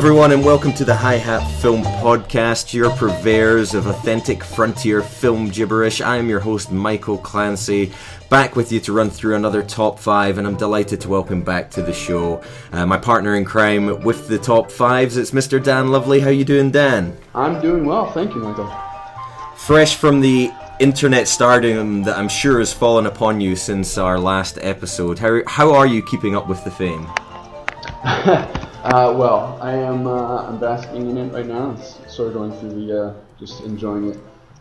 Everyone, and welcome to the High Hat Film Podcast, your purveyors of authentic frontier film gibberish. I am your host, Michael Clancy, back with you to run through another top five, and I'm delighted to welcome back to the show uh, my partner in crime with the top fives. It's Mr. Dan Lovley. How you doing, Dan? I'm doing well, thank you, Michael. Fresh from the internet stardom that I'm sure has fallen upon you since our last episode. How, how are you keeping up with the fame? Uh, well, I am. Uh, I'm basking in it right now. It's sort of going through the uh, just enjoying it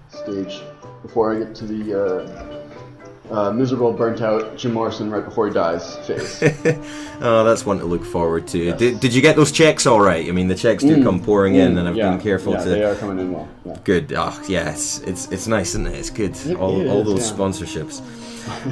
stage before I get to the uh, uh, miserable, burnt out Jim Morrison right before he dies phase. oh, that's one to look forward to. Yes. Did, did you get those checks all right? I mean, the checks do mm, come pouring mm, in, and I've yeah, been careful yeah, to. they are coming in well. Yeah. Good. Oh, yes. It's it's nice, isn't it? It's good. It all is, all those sponsorships.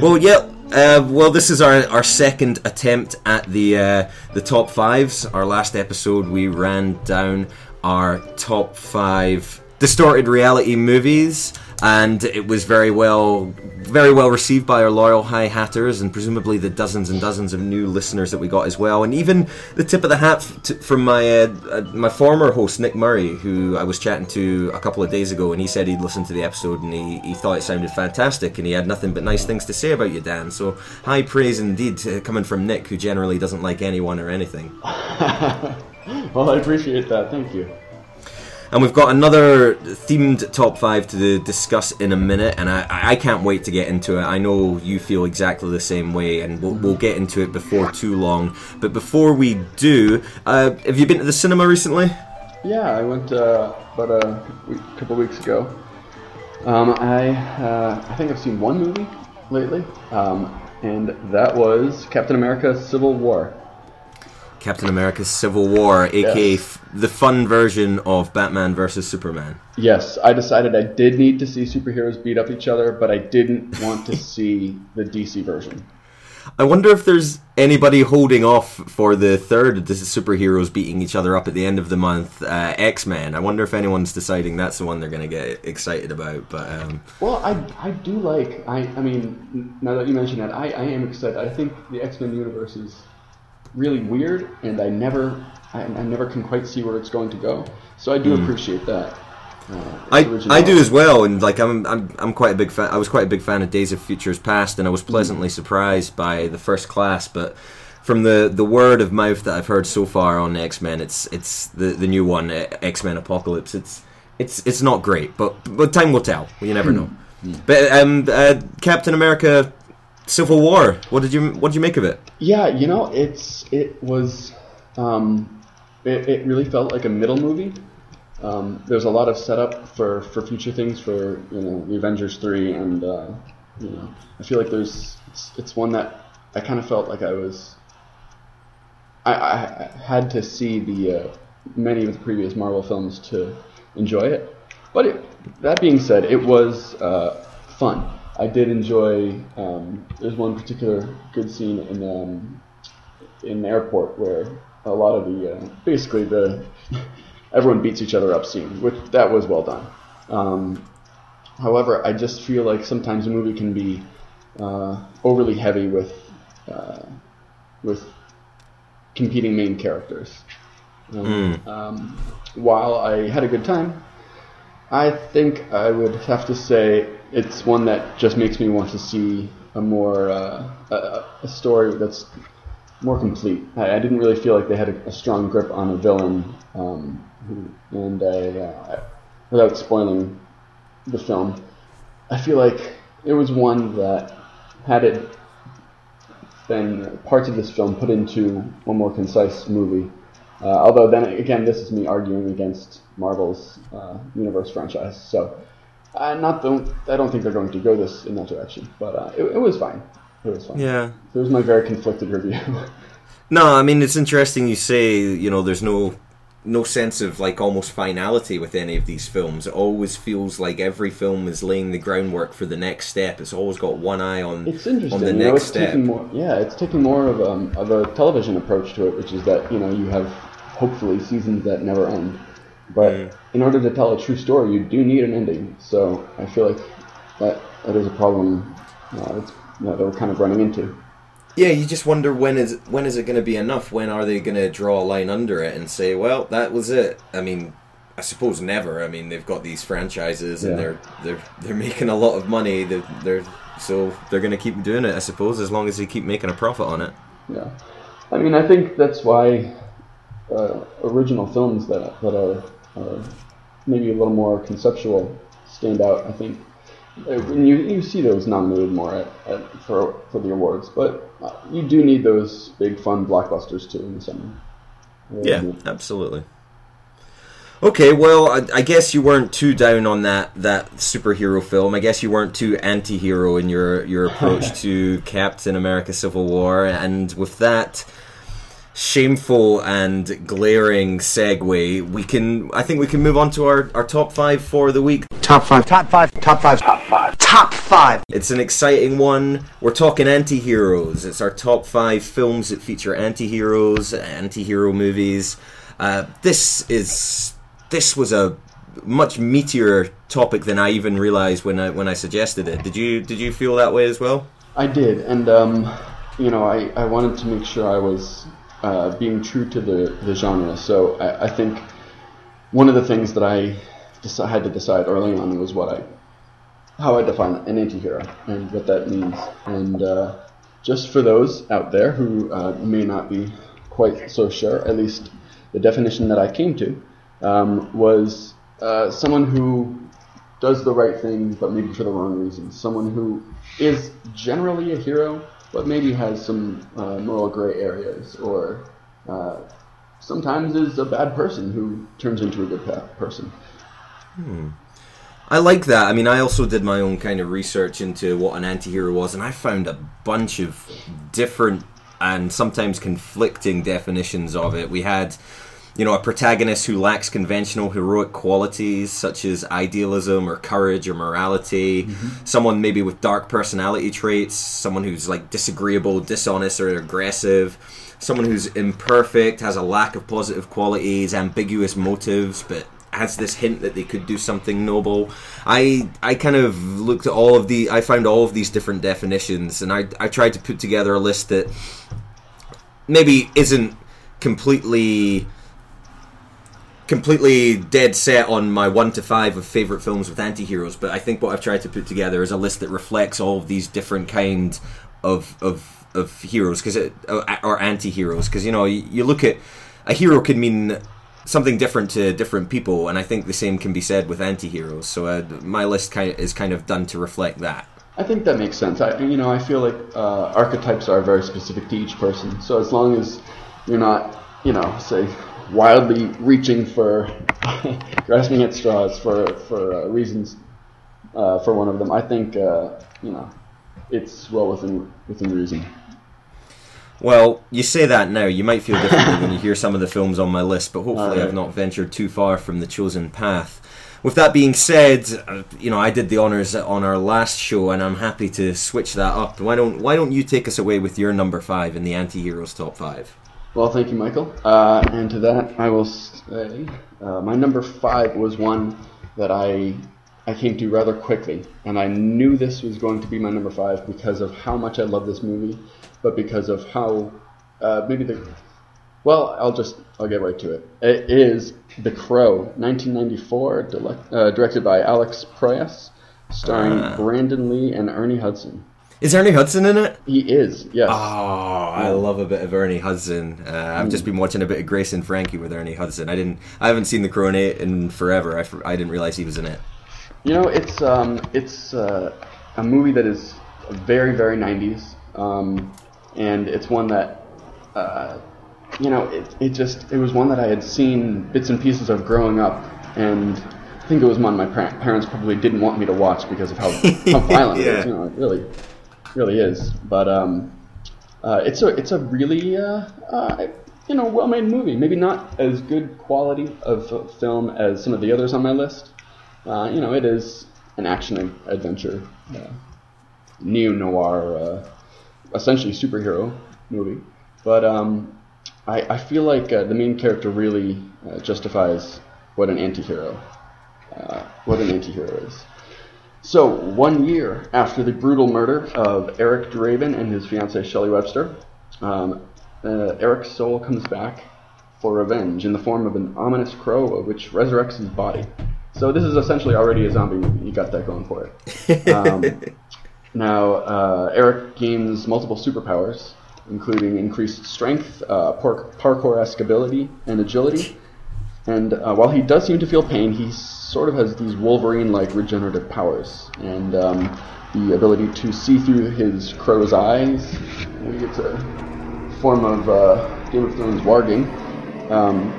well, yeah. Uh, well, this is our, our second attempt at the uh, the top fives. Our last episode, we ran down our top five distorted reality movies and it was very well very well received by our loyal high hatters and presumably the dozens and dozens of new listeners that we got as well. And even the tip of the hat from my uh, uh, my former host Nick Murray who I was chatting to a couple of days ago and he said he'd listened to the episode and he, he thought it sounded fantastic and he had nothing but nice things to say about you Dan. So high praise indeed uh, coming from Nick who generally doesn't like anyone or anything. Well I appreciate that. Thank you and we've got another themed top five to discuss in a minute, and I, I can't wait to get into it. I know you feel exactly the same way, and we'll, we'll get into it before too long. But before we do, uh, have you been to the cinema recently? Yeah, I went uh, about a week, couple weeks ago. Um, I uh, I think I've seen one movie lately, um, and that was Captain America: Civil War. Captain America: Civil War, aka Yes. f- the fun version of Batman versus Superman. Yes, I decided I did need to see superheroes beat up each other, but I didn't want to see the DC version. I wonder if there's anybody holding off for the third this is superheroes beating each other up at the end of the month, uh, X Men. I wonder if anyone's deciding that's the one they're going to get excited about. But um, Well, I, I do like I I mean now that you mention that I, I am excited. I think the X Men universe is really weird, and I never I, I never can quite see where it's going to go. So I do appreciate that. Uh, I, I do as well, and like I'm, I'm I'm quite a big fan. I was quite a big fan of Days of Futures Past, and I was pleasantly surprised by the first class. But from the, the word of mouth that I've heard so far on X Men, it's it's the, the new one, X Men Apocalypse. It's it's it's not great, but but time will tell. You never know. But um, uh, Captain America, Civil War. What did you what did you make of it? Yeah, you know, it's it was, um, it, it really felt like a middle movie. Um, there's a lot of setup for, for future things for you know the Avengers three, and uh, you know I feel like there's it's, it's one that I kind of felt like I was. I, I had to see the uh, many of the previous Marvel films to enjoy it, but it, that being said, it was uh, fun. I did enjoy. Um, there's one particular good scene in um, in the airport where a lot of the uh, basically the everyone beats each other up scene, which that was well done. Um, however, I just feel like sometimes a movie can be uh, overly heavy with uh, with competing main characters. Um, um, while I had a good time, I think I would have to say it's one that just makes me want to see a more uh, a, a story that's more complete. I, I didn't really feel like they had a, a strong grip on a villain, um, and I, uh, without spoiling the film, I feel like it was one that had it been parts of this film put into one more concise movie. Uh, although then again, this is me arguing against Marvel's uh, universe franchise. So, uh, not don't I don't think they're going to go this in that direction. But uh, it, it was fine. It was fine. Yeah. It was my very conflicted review. No, I mean it's interesting you say you know there's no no sense of like almost finality with any of these films. It always feels like every film is laying the groundwork for the next step. It's always got one eye on It's interesting. on the you know, next it's step. more. Yeah, it's taking more of um, of a television approach to it, which is that you know you have hopefully seasons that never end. But Mm. in order to tell a true story, you do need an ending. So I feel like that that is a problem uh, that's, that we're kind of running into. Yeah, you just wonder when is when is it going to be enough? When are they going to draw a line under it and say, "Well, that was it"? I mean, I suppose never. I mean, they've got these franchises and Yeah. they're they're they're making a lot of money. They're, they're so they're going to keep doing it. I suppose as long as they keep making a profit on it. Yeah, I mean, I think that's why uh, original films that that are, are maybe a little more conceptual stand out. I think Uh, when you you see those nominated more at, at, for for the awards, but uh, you do need those big fun blockbusters too in the summer. Uh, Yeah, absolutely. Okay, well, I, I guess you weren't too down on that that superhero film. I guess you weren't too anti-hero in your your approach to Captain America: Civil War, and with that shameful and glaring segue, we can I think we can move on to our, our top five for the week. Top five. Top five. Top five. Top five. Top five. It's an exciting one. We're talking anti-heroes. It's our top five films that feature anti-heroes, anti-hero movies. Uh, this is this was a much meatier topic than I even realized when I when I suggested it. Did you did you feel that way as well? I did, and um, you know, I, I wanted to make sure I was uh, being true to the, the genre. So I, I think one of the things that I had to decide early on was what I, how I define an anti-hero and what that means. And uh, just for those out there who uh, may not be quite so sure, at least the definition that I came to um, was uh, someone who does the right thing, but maybe for the wrong reasons. Someone who is generally a hero, but maybe has some uh, moral gray areas, or uh, sometimes is a bad person who turns into a good person. I like that. I mean, I also did my own kind of research into what an anti-hero was, and I found a bunch of different and sometimes conflicting definitions of it. We had, you know, a protagonist who lacks conventional heroic qualities such as idealism or courage or morality. Mm-hmm. Someone maybe with dark personality traits. Someone who's like disagreeable, dishonest, or aggressive. Someone who's imperfect, has a lack of positive qualities, ambiguous motives, but has this hint that they could do something noble. I I kind of looked at all of the I found all of these different definitions and I I tried to put together a list that maybe isn't completely completely dead set on my 1 to 5 of favorite films with anti-heroes but I think what I've tried to put together is a list that reflects all of these different kind of of of heroes because it or anti-heroes because you know you, you look at a hero can mean something different to different people, and I think the same can be said with anti-heroes. So uh, my list kind of, is kind of done to reflect that. I think that makes sense. I, you know, I feel like uh, archetypes are very specific to each person. So as long as you're not, you know, say wildly reaching for, grasping at straws for for uh, reasons uh, for one of them, I think uh, you know, it's well within within reason. Well, you say that now. You might feel differently when you hear some of the films on my list, but hopefully Alright. I've not ventured too far from the chosen path. With that being said, uh, you know I did the honors on our last show, and I'm happy to switch that up. Why don't Why don't you take us away with your number five in the anti-heroes top five? Well, thank you, Michael. Uh, and to that, I will say uh, my number five was one that I I came to rather quickly, and I knew this was going to be my number five because of how much I love this movie, but because of how uh, maybe the well, I'll just I'll get right to it. It is The Crow, 1994, dile- uh, directed by Alex Proyas, starring Ah. Brandon Lee and Ernie Hudson. Is Ernie Hudson in it? He is, yes. Oh, I love a bit of Ernie Hudson. Uh, I've just been watching a bit of Grace and Frankie with Ernie Hudson. I didn't. I haven't seen The Crow in, it forever. I, I didn't realize he was in it. You know, it's um, it's uh, a movie that is very, very 90s, um, and it's one that, uh, you know, it, it just it was one that I had seen bits and pieces of growing up, and I think it was one my parents probably didn't want me to watch because of how, how violent it Yeah. is. You know, it really, really is. But um, uh, it's a it's a really uh, uh, you know well-made movie. Maybe not as good quality of film as some of the others on my list. Uh, you know, it is an action adventure, uh, neo noir, uh, essentially superhero movie. But um, I, I feel like the main character really justifies what an anti-hero, what an anti-hero is. So, one year after the brutal murder of Eric Draven and his fiancee Shelley Webster, um, uh, Eric's soul comes back for revenge in the form of an ominous crow which resurrects his body. So this is essentially already a zombie movie. You got that going for it. Um, now, uh, Eric gains multiple superpowers, including increased strength, uh, par- parkour-esque ability, and agility. And uh, while he does seem to feel pain, he sort of has these Wolverine-like regenerative powers, and um, the ability to see through his crow's eyes. We get a form of uh, Game of Thrones warging. Um,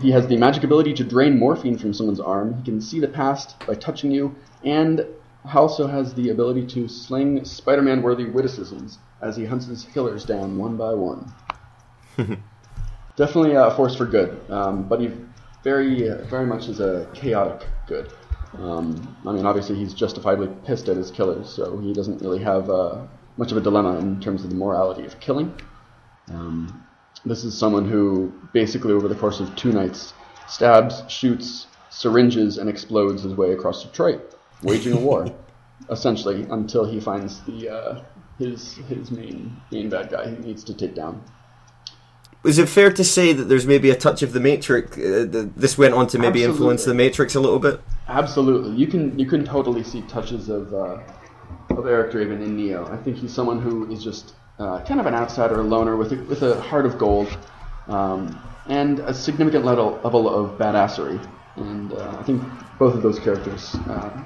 he has the magic ability to drain morphine from someone's arm. He can see the past by touching you, and also has the ability to sling Spider-Man worthy witticisms as he hunts his killers down one by one. Definitely a force for good, um, but he very, very much is a chaotic good. Um, I mean, obviously he's justifiably pissed at his killers, so he doesn't really have uh, much of a dilemma in terms of the morality of killing. Um, this is someone who basically over the course of two nights stabs, shoots, syringes, and explodes his way across Detroit, waging a war, essentially, until he finds the uh, his his main main bad guy he needs to take down. Is it fair to say that there's maybe a touch of the Matrix? Uh, the, this went on to maybe Absolutely. influence the Matrix a little bit. Absolutely, you can you can totally see touches of uh, of Eric Draven in Neo. I think he's someone who is just uh, kind of an outsider, a loner with a, with a heart of gold, um, and a significant level, level of badassery. And uh, I think both of those characters uh,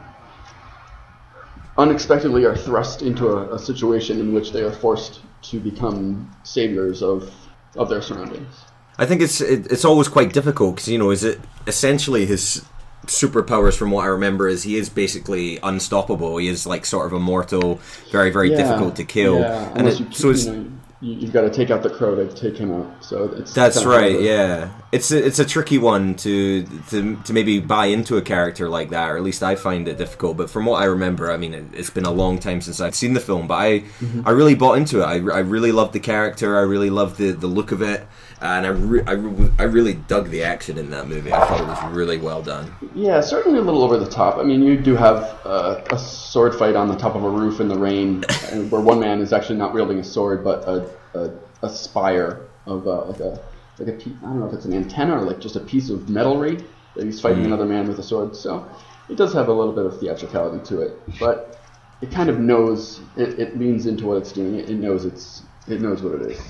unexpectedly are thrust into a, a situation in which they are forced to become saviors of of their surroundings. I think it's it, it's always quite difficult because you know is it essentially his superpowers from what I remember is he is basically unstoppable. He is like sort of immortal, very very Yeah, difficult to kill. Yeah, and it, you, so it's you know, you, you've got to take out the crow to take him out. So it's that's right. Yeah, it's a, it's a tricky one to, to to maybe buy into a character like that, or at least I find it difficult. But from what I remember, I mean, it, it's been a long time since I've seen the film, but I Mm-hmm. I really bought into it. I, I really loved the character. I really loved the the look of it. And I, re- I, re- I really dug the action in that movie. I thought it was really well done. Yeah, certainly a little over the top. I mean, you do have uh, a sword fight on the top of a roof in the rain, where one man is actually not wielding a sword, but a, a, a spire of uh, like a like a pe- I don't know if it's an antenna or like just a piece of metalry that he's fighting another man with a sword. So it does have a little bit of theatricality to it, but it kind of knows it, it leans into what it's doing. It, it knows it's it knows what it is.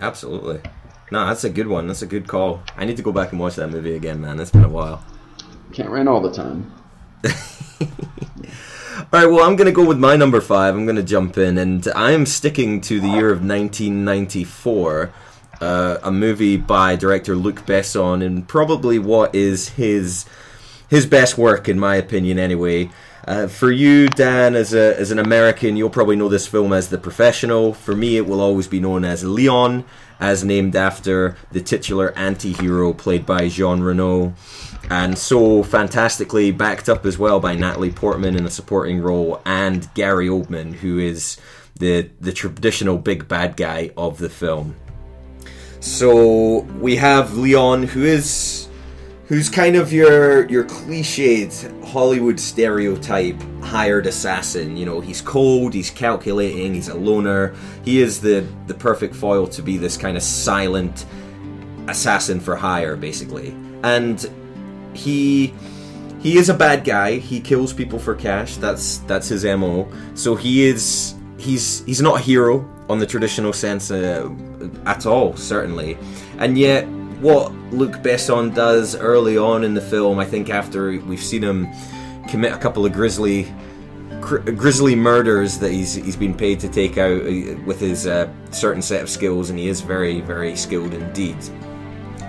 Absolutely. No, that's a good one. That's a good call. I need to go back and watch that movie again, man. It's been a while. Can't rain all the time. All right, well, I'm going to go with my number five. I'm going to jump in, and I'm sticking to the year of 1994, uh, a movie by director Luc Besson, and probably what is his his best work, in my opinion, anyway. Uh, for you, Dan, as a as an American, you'll probably know this film as The Professional. For me, it will always be known as Leon, as named after the titular anti-hero played by Jean Reno and so fantastically backed up as well by Natalie Portman in a supporting role and Gary Oldman, who is the the traditional big bad guy of the film. So we have Leon, who is who's kind of your your cliched Hollywood stereotype hired assassin. You know, he's cold, he's calculating, he's a loner. He is the the perfect foil to be this kind of silent assassin for hire, basically. And he he is a bad guy. He kills people for cash. That's that's his mo. So he is he's he's not a hero on the traditional sense uh, at all, certainly. And yet, what Luc Besson does early on in the film, I think after we've seen him commit a couple of grisly gr- grisly murders that he's he's been paid to take out uh, with his uh, certain set of skills, and he is very very skilled indeed.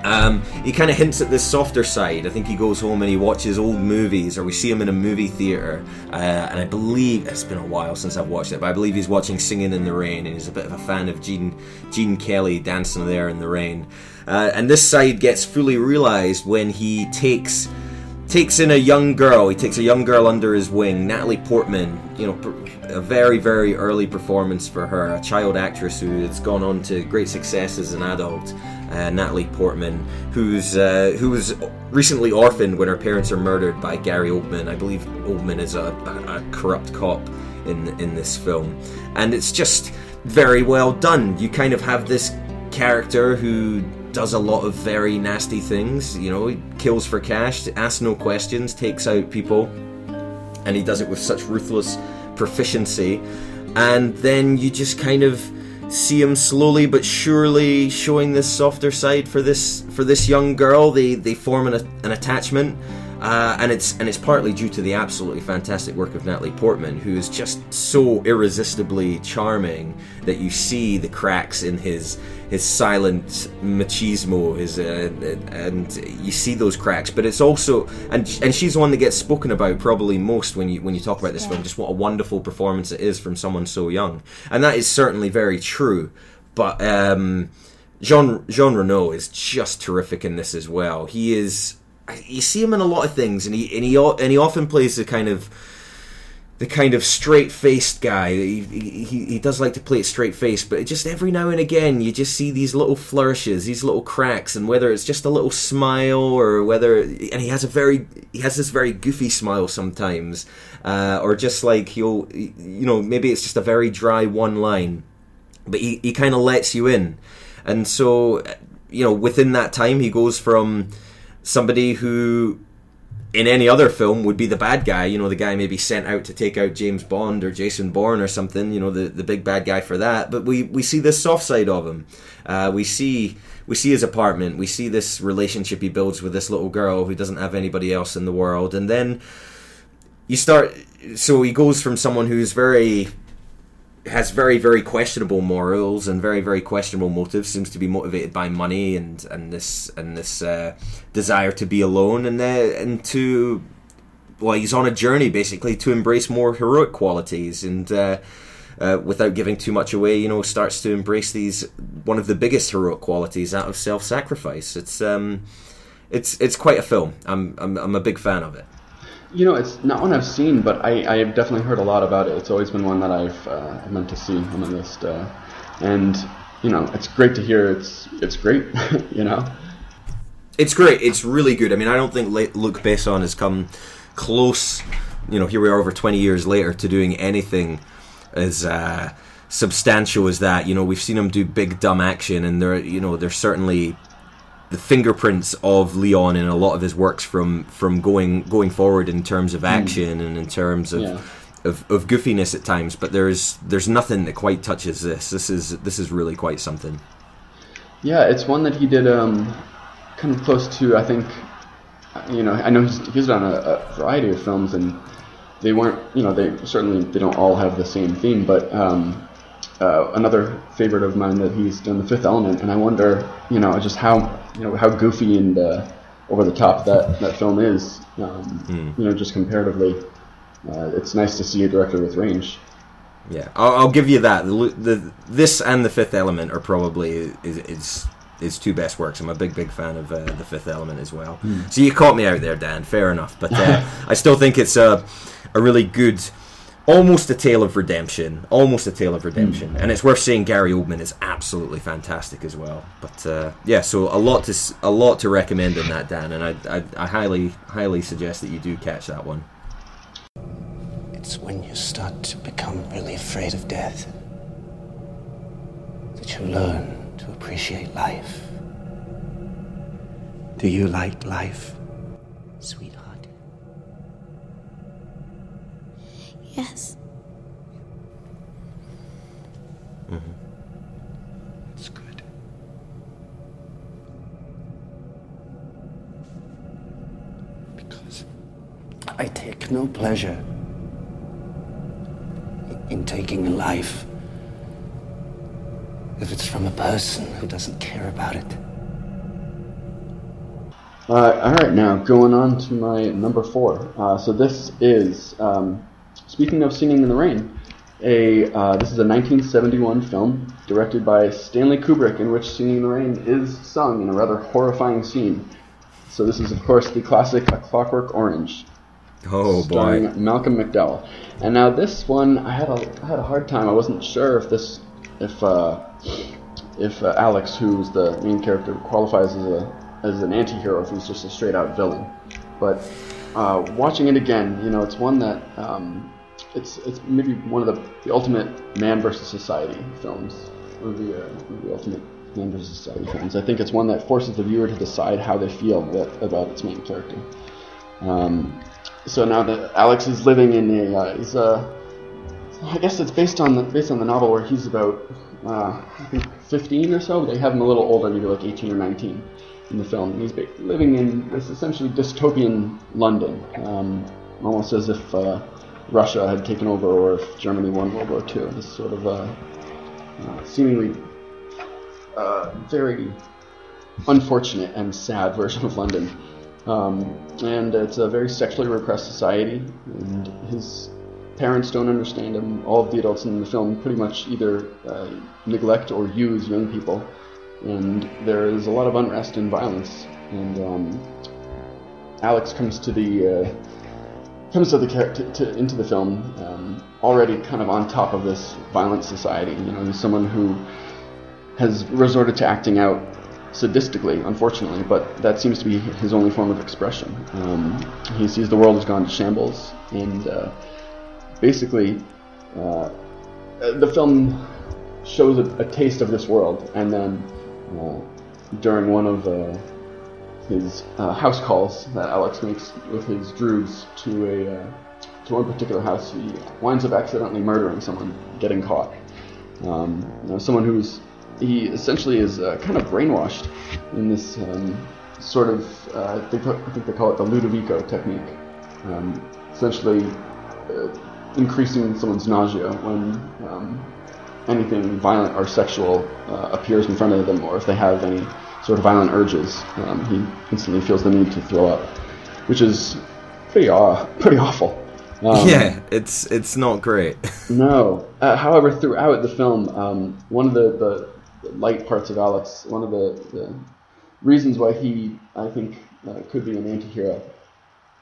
Um, he kind of hints at this softer side. I think he goes home and he watches old movies, or we see him in a movie theater. Uh, and I believe it's been a while since I've watched it, but I believe he's watching Singing in the Rain, and he's a bit of a fan of Gene Gene Kelly dancing there in the rain. Uh, and this side gets fully realized when he takes takes in a young girl. He takes a young girl under his wing, Natalie Portman. You know, a very very early performance for her, a child actress who has gone on to great success as an adult. Uh, Natalie Portman, who's uh, who was recently orphaned when her parents are murdered by Gary Oldman. I believe Oldman is a, a, corrupt cop in in this film, and it's just very well done. You kind of have this character who does a lot of very nasty things. You know, he kills for cash, asks no questions, takes out people, and he does it with such ruthless proficiency. And then you just kind of see him slowly but surely showing this softer side for this for this young girl. They they form an, an attachment. Uh, and it's and it's partly due to the absolutely fantastic work of Natalie Portman, who is just so irresistibly charming that you see the cracks in his his silent machismo, his uh, and you see those cracks. But it's also and and she's the one that gets spoken about probably most when you when you talk about this film. Just what a wonderful performance it is from someone so young, and that is certainly very true. But um, Jean Jean Reno is just terrific in this as well. He is you see him in a lot of things, and he and he and he often plays the kind of the kind of straight faced guy. He, he he does like to play it straight faced, but just every now and again you just see these little flourishes, these little cracks, and whether it's just a little smile or whether and he has a very he has this very goofy smile sometimes, uh, or just like he'll you know maybe it's just a very dry one line, but he he kind of lets you in, and so you know within that time he goes from somebody who in any other film would be the bad guy, you know, the guy maybe sent out to take out James Bond or Jason Bourne or something, you know, the, the big bad guy for that. But we, we see this soft side of him. Uh, we see we see his apartment. We see this relationship he builds with this little girl who doesn't have anybody else in the world. And then you start. So he goes from someone who's very has very very questionable morals and very very questionable motives seems to be motivated by money and and this and this uh, desire to be alone and uh, and to well he's on a journey basically to embrace more heroic qualities and uh, uh, without giving too much away you know starts to embrace these one of the biggest heroic qualities out of self-sacrifice. It's um it's it's quite a film. I'm i'm, I'm a big fan of it you know, it's not one I've seen, but I, I have definitely heard a lot about it. It's always been one that I've uh, meant to see on the list, uh, and you know, it's great to hear. It's it's great, you know. It's great. It's really good. I mean, I don't think Luc Besson has come close. You know, here we are over twenty years later to doing anything as uh, substantial as that. You know, we've seen him do big dumb action, and there, you know, there's certainly the fingerprints of Leon in a lot of his works from from going going forward in terms of hmm. action mm. and in terms of, yeah. of of goofiness at times. But there's there's nothing that quite touches this. This is this is really quite something. Yeah, it's one that he did um, kind of close to. I think you know I know he's, he's done a, a variety of films and they weren't you know they certainly they don't all have the same theme, but um, uh, another favorite of mine that he's done the Fifth Element, and I wonder, you know, just how you know how goofy and uh, over the top that that film is. Um, mm. You know, just comparatively, uh, it's nice to see a director with range. Yeah, I'll, I'll give you that. The, the, this and the Fifth Element are probably is, is his two best works. I'm a big, big fan of uh, the Fifth Element as well. Mm. So you caught me out there, Dan. Fair enough, but uh, I still think it's a a really good almost a tale of redemption, almost a tale of redemption, mm. and it's worth saying Gary Oldman is absolutely fantastic as well. But uh, yeah, so a lot to a lot to recommend in that, Dan, and I, I, I highly highly suggest that you do catch that one. It's when you start to become really afraid of death that you learn to appreciate life. Do you like life, sweetheart? Yes. Mm-hmm. That's good. Because I take no pleasure in taking a life if it's from a person who doesn't care about it. Uh, all right, now going on to my number four. Uh, so this is um, Speaking of Singing in the Rain, a uh, this is a 1971 film directed by Stanley Kubrick in which Singing in the Rain is sung in a rather horrifying scene. So this is of course the classic A Clockwork Orange. Oh starring boy. Malcolm McDowell. And now this one I had a I had a hard time. I wasn't sure if this if uh, if uh, Alex, who's the main character, qualifies as a as an anti-hero, if he's just a straight out villain. But uh, watching it again, you know, it's one that um, it's it's maybe one of the, the ultimate man versus society films, or the, uh, the ultimate man versus society films. I think it's one that forces the viewer to decide how they feel about, about its main character. Um, so now that Alex is living in a, uh, he's a, I guess it's based on the based on the novel where he's about, uh, I think 15 or so. They have him a little older, maybe like 18 or 19 in the film. He's living in this essentially dystopian London, um, almost as if uh, Russia had taken over or if Germany won World War II. This sort of uh, uh, seemingly uh, very unfortunate and sad version of London. Um, and it's a very sexually repressed society, and his parents don't understand him. All of the adults in the film pretty much either uh, neglect or use young people, and there is a lot of unrest and violence. And um, Alex comes to the uh, comes to the to, to, into the film um, already kind of on top of this violent society. You know, he's someone who has resorted to acting out sadistically, unfortunately, but that seems to be his only form of expression. Um, he sees the world has gone to shambles, and uh, basically, uh, the film shows a, a, taste of this world, and then uh, during one of his uh, house calls that Alex makes with his droogs to a uh, to one particular house, he winds up accidentally murdering someone, getting caught. Um, you know, someone who's he essentially is uh, kind of brainwashed in this um, sort of, uh, they I think they call it the Ludovico technique. Um, essentially, uh, increasing someone's nausea when um, anything violent or sexual uh, appears in front of them, or if they have any sort of violent urges, um, he instantly feels the need to throw up, which is pretty aw- pretty awful. Um, yeah, it's it's not great. no. Uh, however, throughout the film, um, one of the, the light parts of Alex, one of the, the reasons why he, I think, uh, could be an anti-hero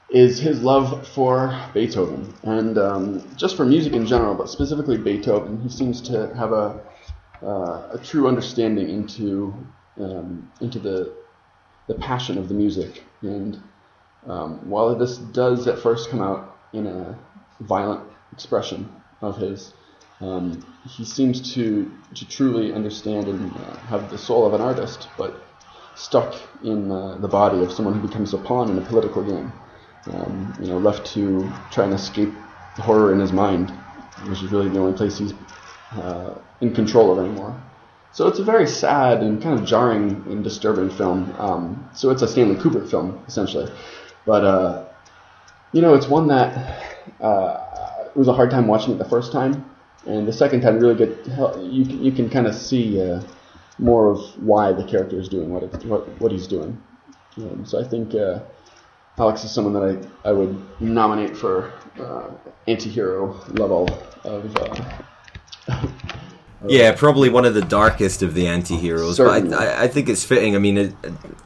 is his love for Beethoven and um, just for music in general, but specifically Beethoven. He seems to have a uh, a true understanding into um, into the the passion of the music. And um, while this does at first come out in a violent expression of his, um, he seems to to truly understand and uh, have the soul of an artist, but stuck in uh, the body of someone who becomes a pawn in a political game. Um, you know, left to try and escape the horror in his mind, which is really the only place he's uh, in control of anymore. So it's a very sad and kind of jarring and disturbing film. Um, so it's a Stanley Kubrick film essentially, but uh, you know, it's one that uh, it was a hard time watching it the first time and the second time really get you you can kind of see uh, more of why the character is doing what it, what what he's doing. Um, so I think uh, Alex is someone that I, I would nominate for uh, anti-hero level of. Uh, yeah, probably one of the darkest of the anti-heroes, Certainly. but I, I, think it's fitting. I mean, it,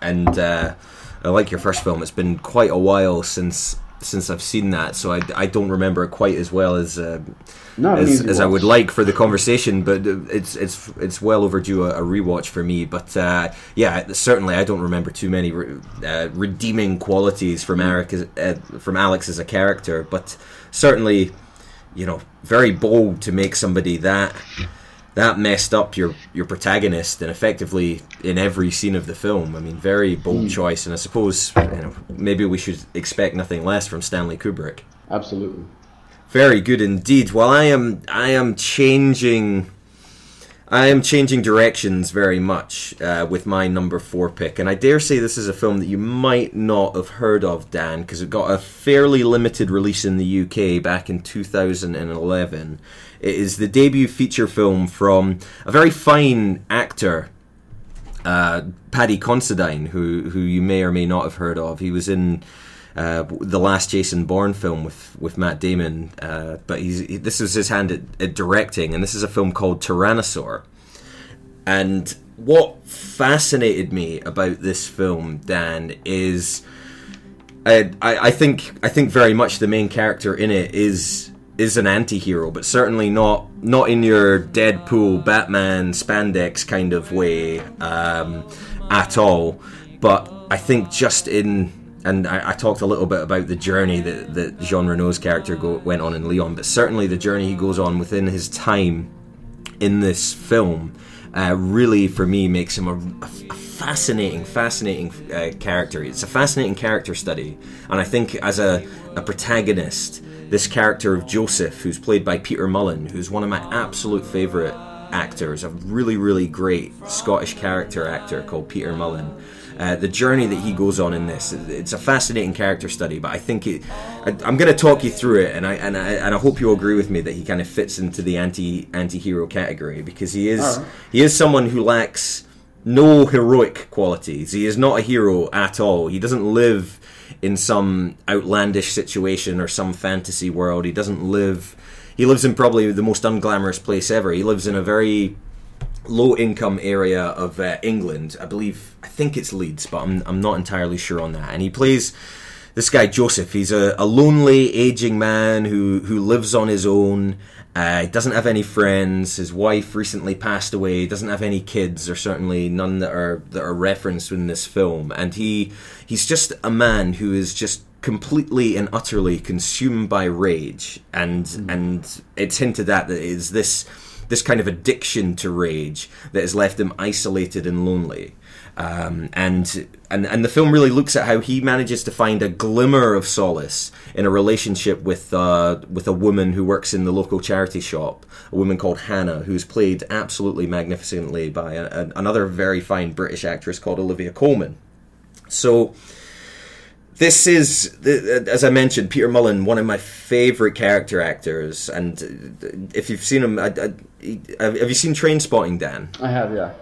and uh, I like your first film. It's been quite a while since since I've seen that, so I, I don't remember it quite as well as uh, as, as I would like for the conversation. But it's it's it's well overdue a, a rewatch for me. But uh, yeah, certainly I don't remember too many re- uh, redeeming qualities from Eric as, uh, from Alex as a character. But certainly, you know, very bold to make somebody that that messed up your your protagonist and effectively in every scene of the film. I mean, very bold mm. choice, and I suppose you know, maybe we should expect nothing less from Stanley Kubrick. Absolutely, very good indeed. Well, I am I am changing. I am changing directions very much uh, with my number four pick, and I dare say this is a film that you might not have heard of, Dan, because it got a fairly limited release in the UK back in 2011. It is the debut feature film from a very fine actor, uh, Paddy Considine, who who you may or may not have heard of. He was in uh, the last Jason Bourne film with with Matt Damon, uh, but he's he, this was his hand at, at, directing, and this is a film called Tyrannosaur. And what fascinated me about this film, Dan, is I, I, I think I think very much the main character in it is is an anti-hero, but certainly not not in your Deadpool, Batman, spandex kind of way um, at all. But I think just in and I, I, talked a little bit about the journey that, that Jean Reno's character go, went on in Leon, but certainly the journey he goes on within his time in this film uh, really, for me, makes him a, a fascinating, fascinating uh, character. It's a fascinating character study, and I think as a, a protagonist, this character of Joseph, who's played by Peter Mullan, who's one of my absolute favourite actors, a really, really great Scottish character actor called Peter Mullan. Uh, the journey that he goes on in this, it's a fascinating character study. But I think it, I, am going to talk you through it, and I and I and I hope you agree with me that he kind of fits into the anti anti hero category because he is right. he is someone who lacks no heroic qualities. He is not a hero at all. He doesn't live in some outlandish situation or some fantasy world. He doesn't live. He lives in probably the most unglamorous place ever. He lives in a very low income area of uh, England. I believe, I think it's Leeds, but I'm, I'm not entirely sure on that. And he plays this guy Joseph. He's a, a lonely, aging man who who lives on his own. Uh, he doesn't have any friends. His wife recently passed away. He doesn't have any kids, or certainly none that are that are referenced in this film. And he he's just a man who is just completely and utterly consumed by rage. And mm. and it's hinted at that is this this kind of addiction to rage that has left him isolated and lonely. Um, and and and the film really looks at how he manages to find a glimmer of solace in a relationship with uh, with a woman who works in the local charity shop, a woman called Hannah, who's played absolutely magnificently by a, a, another very fine British actress called Olivia Colman. So this is, as I mentioned, Peter Mullan, one of my favorite character actors. And if you've seen him, I, I, have you seen Trainspotting, Dan? I have, yeah.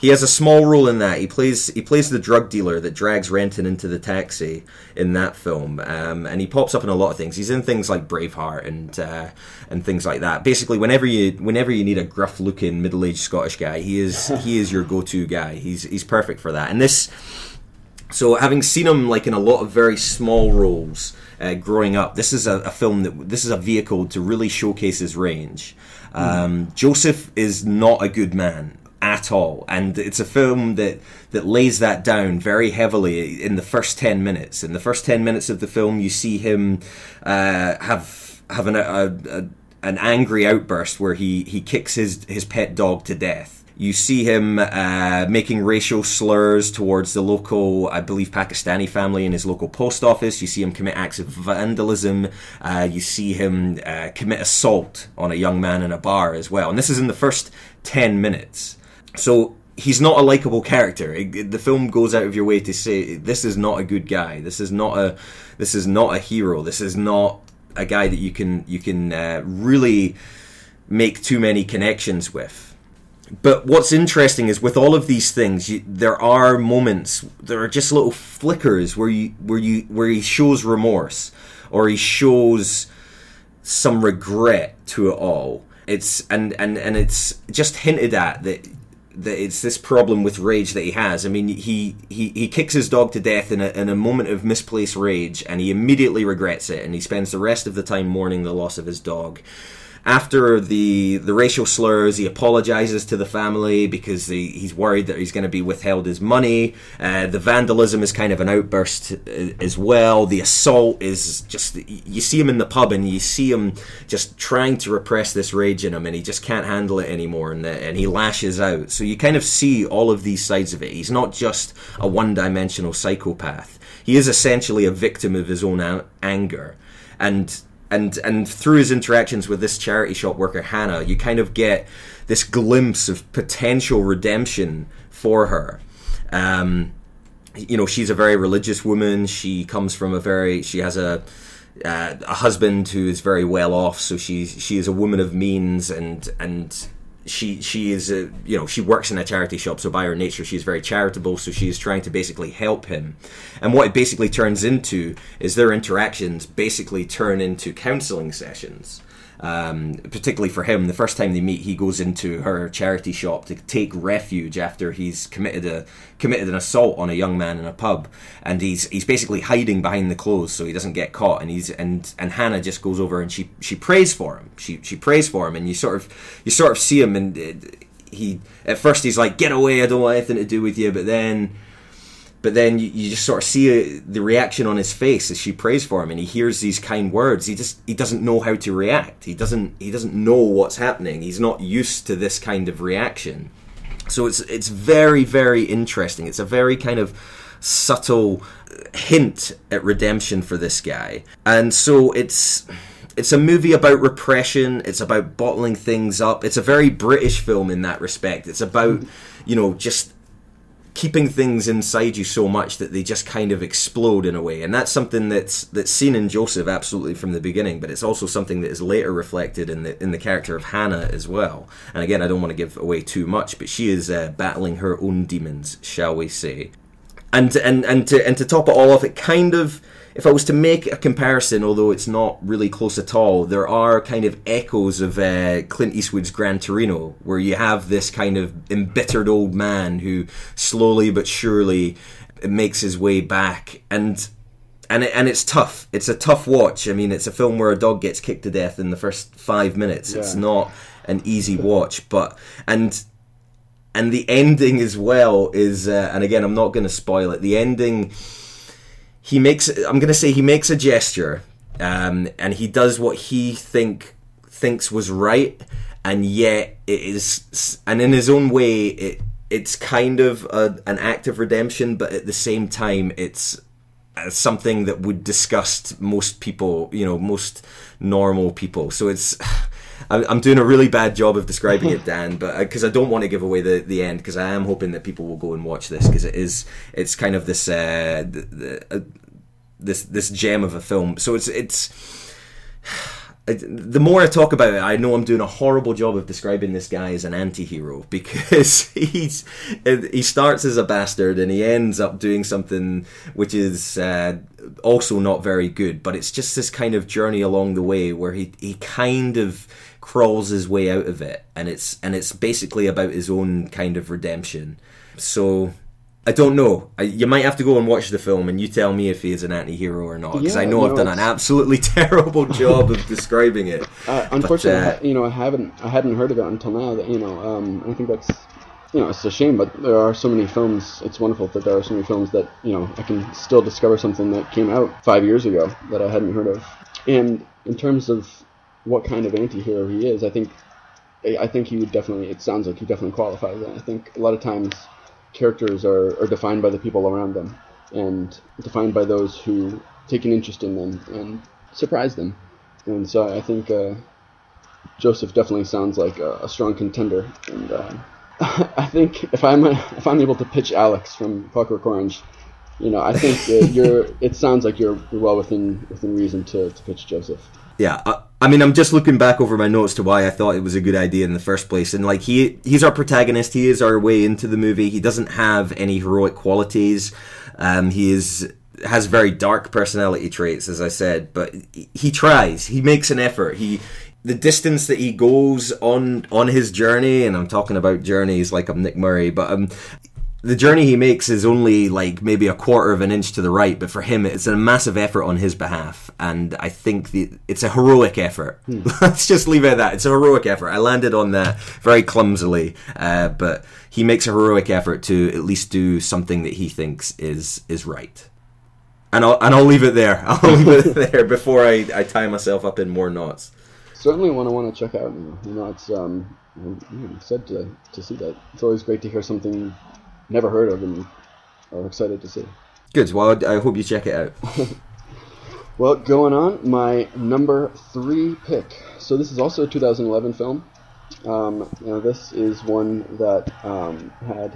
He has a small role in that. He plays he plays the drug dealer that drags Renton into the taxi in that film, um, and he pops up in a lot of things. He's in things like Braveheart and uh, and things like that. Basically, whenever you whenever you need a gruff looking middle aged Scottish guy, he is he is your go to guy. He's he's perfect for that. And this so having seen him like in a lot of very small roles uh, growing up, this is a, a, film that this is a vehicle to really showcase his range. Um, mm. Joseph is not a good man at all, and it's a film that that lays that down very heavily in the first ten minutes. In the first ten minutes of the film, you see him uh, have have an, a, a, an angry outburst where he he kicks his his pet dog to death you see him uh, making racial slurs towards the local, I believe, Pakistani family in his local post office. You see him commit acts of vandalism. Uh, you see him uh, commit assault on a young man in a bar as well. And this is in the first 10 minutes. So he's not a likable character. The film goes out of your way to say this is not a good guy. This is not a this is not a hero. This is not a guy that you can you can uh, really make too many connections with but what's interesting is with all of these things, you, there are moments, there are just little flickers where you where you where he shows remorse or he shows some regret to it all. It's and and and it's just hinted at that that it's this problem with rage that he has. I mean, he he, he kicks his dog to death in a, in a moment of misplaced rage, and he immediately regrets it, and he spends the rest of the time mourning the loss of his dog after the the racial slurs, he apologizes to the family because he, he's worried that he's going to be withheld his money. Uh, the vandalism is kind of an outburst uh, as well. The assault is just you see him in the pub and you see him just trying to repress this rage in him, and he just can't handle it anymore, and, and he lashes out. So you kind of see all of these sides of it. He's not just a one-dimensional psychopath. He is essentially a victim of his own anger, and and and through his interactions with this charity shop worker Hannah, you kind of get this glimpse of potential redemption for her. Um, you know, she's a very religious woman. She comes from a very she has a uh, a husband who is very well off, so she's she is a woman of means and and she she is a, you know she works in a charity shop so by her nature she's very charitable so she's trying to basically help him. And what it basically turns into is their interactions basically turn into counseling sessions Um, particularly for him, the first time they meet, he goes into her charity shop to take refuge after he's committed a committed an assault on a young man in a pub, and he's he's basically hiding behind the clothes so he doesn't get caught. And he's and and Hannah just goes over and she she prays for him. She she prays for him, and you sort of you sort of see him and. Uh, he at first he's like get away i don't want anything to do with you but then but then you, you just sort of see uh, the reaction on his face as she prays for him and he hears these kind words he just he doesn't know how to react he doesn't he doesn't know what's happening he's not used to this kind of reaction so it's it's very very interesting it's a very kind of subtle hint at redemption for this guy and so it's it's a movie about repression. It's about bottling things up. It's a very British film in that respect. It's about, you know, just keeping things inside you so much that they just kind of explode in a way. And that's something that's that's seen in Joseph absolutely from the beginning, but it's also something that is later reflected in the in the character of Hannah as well. And again, I don't want to give away too much, but she is uh, battling her own demons, shall we say? And and and to and to top it all off, it kind of if I was to make a comparison, although it's not really close at all, there are kind of echoes of uh, Clint Eastwood's Gran Torino, where you have this kind of embittered old man who slowly but surely makes his way back, and and it, and it's tough. It's a tough watch. I mean, it's a film where a dog gets kicked to death in the first five minutes. Yeah. It's not an easy watch, but and and the ending as well is, uh, and again, I'm not going to spoil it. The ending he makes I'm going to say he makes a gesture um, and he does what he think thinks was right and yet it is and in his own way it it's kind of a, an act of redemption but at the same time it's uh, something that would disgust most people you know most normal people. So it's I'm doing a really bad job of describing it, Dan, but because uh, I don't want to give away the, the end, because I am hoping that people will go and watch this, because it is it's kind of this uh, the, the, uh, this this gem of a film. So it's it's. The more I talk about it, I know I'm doing a horrible job of describing this guy as an anti-hero because he's he starts as a bastard and he ends up doing something which is uh, also not very good. But it's just this kind of journey along the way where he he kind of crawls his way out of it, and it's and it's basically about his own kind of redemption. So I don't know. I, you might have to go and watch the film, and you tell me if he is an anti-hero or not. Because yeah, I know no, I've done an absolutely terrible job of describing it. Uh, unfortunately, but, uh, you know, I haven't, I hadn't heard of it until now. That you know, um, I think that's, you know, it's a shame. But there are so many films. It's wonderful that there are so many films that you know I can still discover something that came out five years ago that I hadn't heard of. And in terms of what kind of anti-hero he is. I think I think he would definitely. It sounds like he definitely qualifies. And I think a lot of times characters are, are defined by the people around them and defined by those who take an interest in them and surprise them. And so I think uh, Joseph definitely sounds like a, a strong contender. And uh, I think if I'm a, if I'm able to pitch Alex from Clockwork Orange, you know, I think uh, you're. It sounds like you're well within within reason to, to pitch Joseph yeah I, I, mean i'm just looking back over my notes to why i thought it was a good idea in the first place. And like he he's our protagonist. He is our way into the movie. He doesn't have any heroic qualities. Um, he is has very dark personality traits as i said but he tries. He makes an effort. He the distance that he goes on on his journey and i'm talking about journeys like i'm nick murray but um the journey he makes is only like maybe a quarter of an inch to the right, but for him, it's a massive effort on his behalf, and I think the, it's a heroic effort. Hmm. Let's just leave it at that. It's a heroic effort. I landed on that very clumsily, uh, but he makes a heroic effort to at least do something that he thinks is is right. And I'll and I'll leave it there. I'll leave it there before I, I tie myself up in more knots. Certainly, one I want to check out. You know, it's um, said to to see that. It's always great to hear something never heard of and are excited to see. Good. Well, I hope you check it out. well, going on, my number three pick. So this is also a 2011 film. Um, you know, this is one that um, had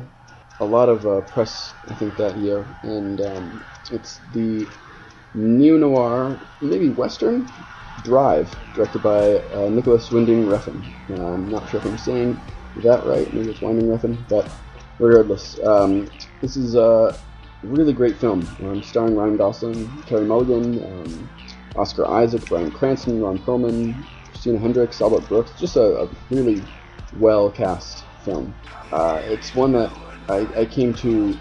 a lot of uh, press, I think, that year, and um, it's the neo noir, maybe western, Drive, directed by uh, Nicolas Winding Refn. I'm not sure if I'm saying that right. Maybe it's Winding Refn, but regardless, um, this is a really great film. Um, starring Ryan Gosling, Carey Mulligan, um, Oscar Isaac, Bryan Cranston, Ron Perlman, Christina Hendricks, Albert Brooks. Just a, a really well cast film. Uh, it's one that I, I came to,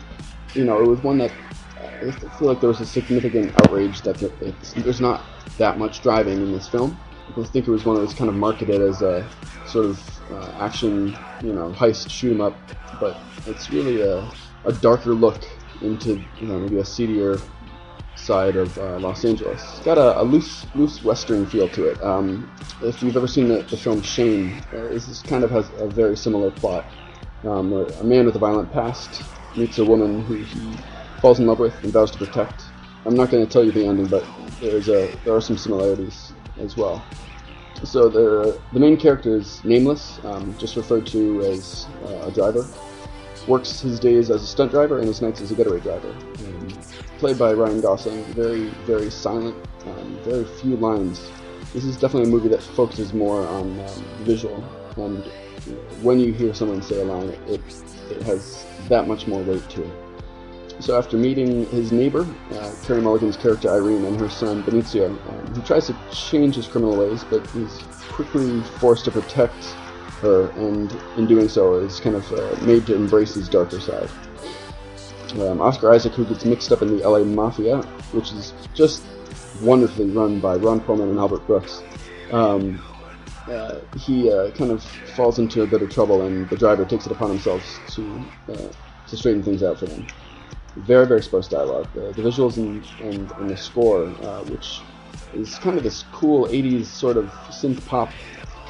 you know, it was one that I feel like there was a significant outrage that there, there's not that much driving in this film. I think it was one that was kind of marketed as a sort of uh, action, you know, heist shoot 'em up, but it's really a, a darker look into, you know, maybe a seedier side of uh, Los Angeles. It's got a, a, loose, loose western feel to it. Um, if you've ever seen the, the film Shane, uh, this kind of has a very similar plot. Um, a man with a violent past meets a woman who he falls in love with and vows to protect. I'm not going to tell you the ending, but there's a there are some similarities as well. So the the main character is nameless, um, just referred to as uh, a driver. Works his days as a stunt driver and his nights as a getaway driver. Um, played by Ryan Gosling, very very silent, um, very few lines. This is definitely a movie that focuses more on um, visual, and when you hear someone say a line, it it has that much more weight to it. So after meeting his neighbor, uh, Carey Mulligan's character Irene, and her son Benicio, um, he tries to change his criminal ways, but he's quickly forced to protect her, and in doing so, is kind of uh, made to embrace his darker side. Um, Oscar Isaac, who gets mixed up in the LA Mafia, which is just wonderfully run by Ron Perlman and Albert Brooks. Um, uh, he uh, kind of falls into a bit of trouble, and the driver takes it upon himself to uh, to straighten things out for them very very sparse dialogue. The, the visuals and, and, and, the score, uh, which is kind of this cool 80s sort of synth pop,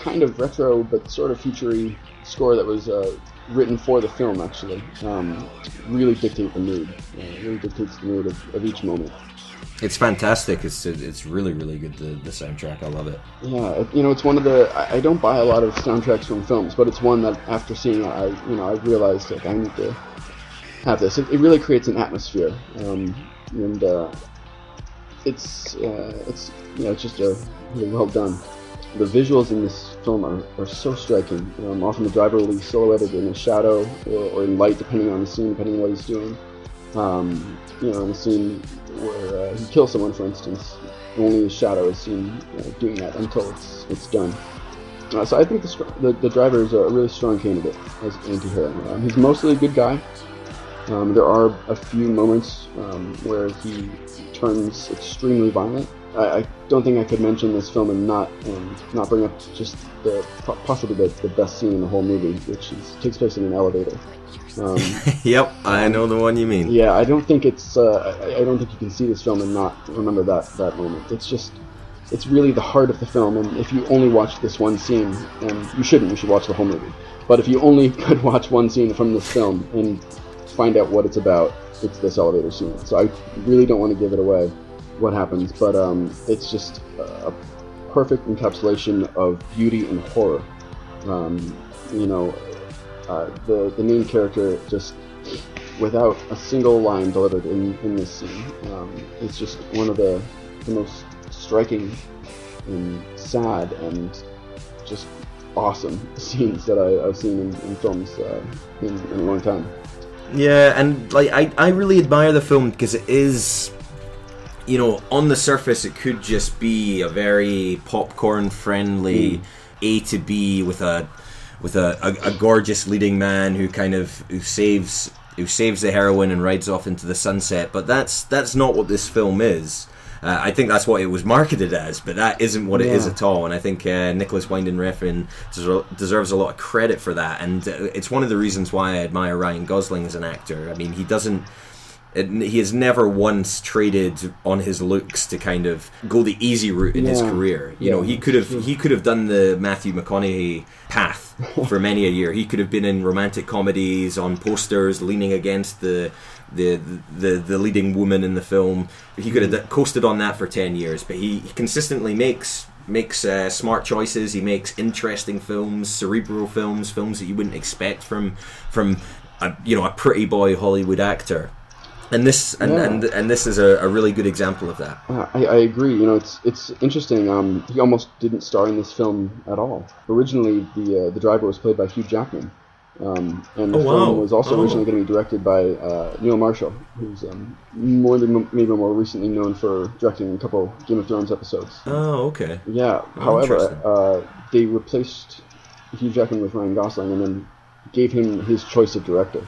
kind of retro but sort of futury score that was uh, written for the film actually, um, really dictate the mood. Uh, really dictates the mood of, of each moment. It's fantastic. It's it's really really good. The, the soundtrack, I love it. Yeah, you know, it's one of the. I, I don't buy a lot of soundtracks from films, but it's one that after seeing it, I you know I realized like I need to have this. It, it really creates an atmosphere, um, and uh, it's uh, it's you know it's just a really well done. The visuals in this film are, are so striking. Um, often the driver will be silhouetted in a shadow or, or, in light, depending on the scene, depending on what he's doing. Um, you know, in a scene where uh, he kills someone, for instance, only his shadow is seen uh, doing that until it's it's done. Uh, so I think the, the, the driver is a really strong candidate as anti-hero. Um, he's mostly a good guy. Um, there are a few moments um, where he turns extremely violent. I, I, don't think I could mention this film and not um, not bring up just the possibly the, the, best scene in the whole movie, which is, takes place in an elevator. Um, yep, I know the one you mean. Yeah, I don't think it's uh, I, I, don't think you can see this film and not remember that that moment. It's just it's really the heart of the film, and if you only watch this one scene, and you shouldn't, you should watch the whole movie. But if you only could watch one scene from this film and find out what it's about, it's this elevator scene. So I really don't want to give it away what happens, but um, it's just a perfect encapsulation of beauty and horror. Um, you know, uh, the the main character just without a single line delivered in, in this scene. Um, it's just one of the, the most striking and sad and just awesome scenes that I, have seen in, in films uh, in, in, a long time. Yeah, and like I, I really admire the film because it is, you know, on the surface it could just be a very popcorn friendly mm. A to B with a with a, a, a, gorgeous leading man who kind of who saves who saves the heroine and rides off into the sunset. But that's that's not what this film is. Uh, I think that's what it was marketed as, but that isn't what yeah. it is at all. And I think uh, Nicolas Winding Refn deserves a lot of credit for that. And uh, it's one of the reasons why I admire Ryan Gosling as an actor. I mean, he doesn't. It, he has never once traded on his looks to kind of go the easy route in yeah. his career. You yeah. know, he could have he could have done the Matthew McConaughey path for many a year. He could have been in romantic comedies on posters, leaning against the the the the leading woman in the film. He could have coasted on that for ten years, but he, he consistently makes makes uh, smart choices. He makes interesting films, cerebral films, films that you wouldn't expect from from a, you know a pretty boy Hollywood actor. And this and, yeah. and, and this is a, a, really good example of that. Uh, I, I, agree. You know, it's it's interesting. Um, he almost didn't star in this film at all. Originally, the uh, the driver was played by Hugh Jackman, Um, and the Oh, film wow. was also Oh. originally going to be directed by uh, Neil Marshall, who's um, more than maybe more recently known for directing a couple Game of Thrones episodes. Oh, okay. Yeah. Oh, However, uh, they replaced Hugh Jackman with Ryan Gosling, and then gave him his choice of director.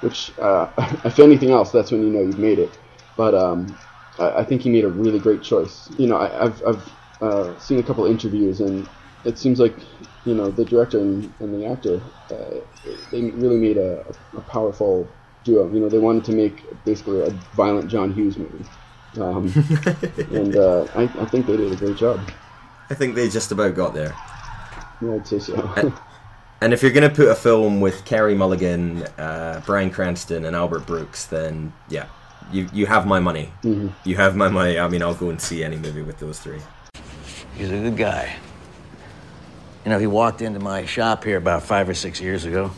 Which, uh, if anything else, that's when you know you've made it. But um, I, I think he made a really great choice. You know, I, I've I've uh, seen a couple interviews, and it seems like you know the director and, and the actor uh, they really made a, a powerful duo. You know, they wanted to make basically a violent John Hughes movie. Um, and uh, I, I think they did a great job. I think they just about got there. Yeah, I'd say so. And if you're going to put a film with Carey Mulligan, uh, Bryan Cranston, and Albert Brooks, then yeah, you you have my money. Mm-hmm. You have my money. I mean, I'll go and see any movie with those three. He's a good guy. You know, he walked into my shop here about five or six years ago,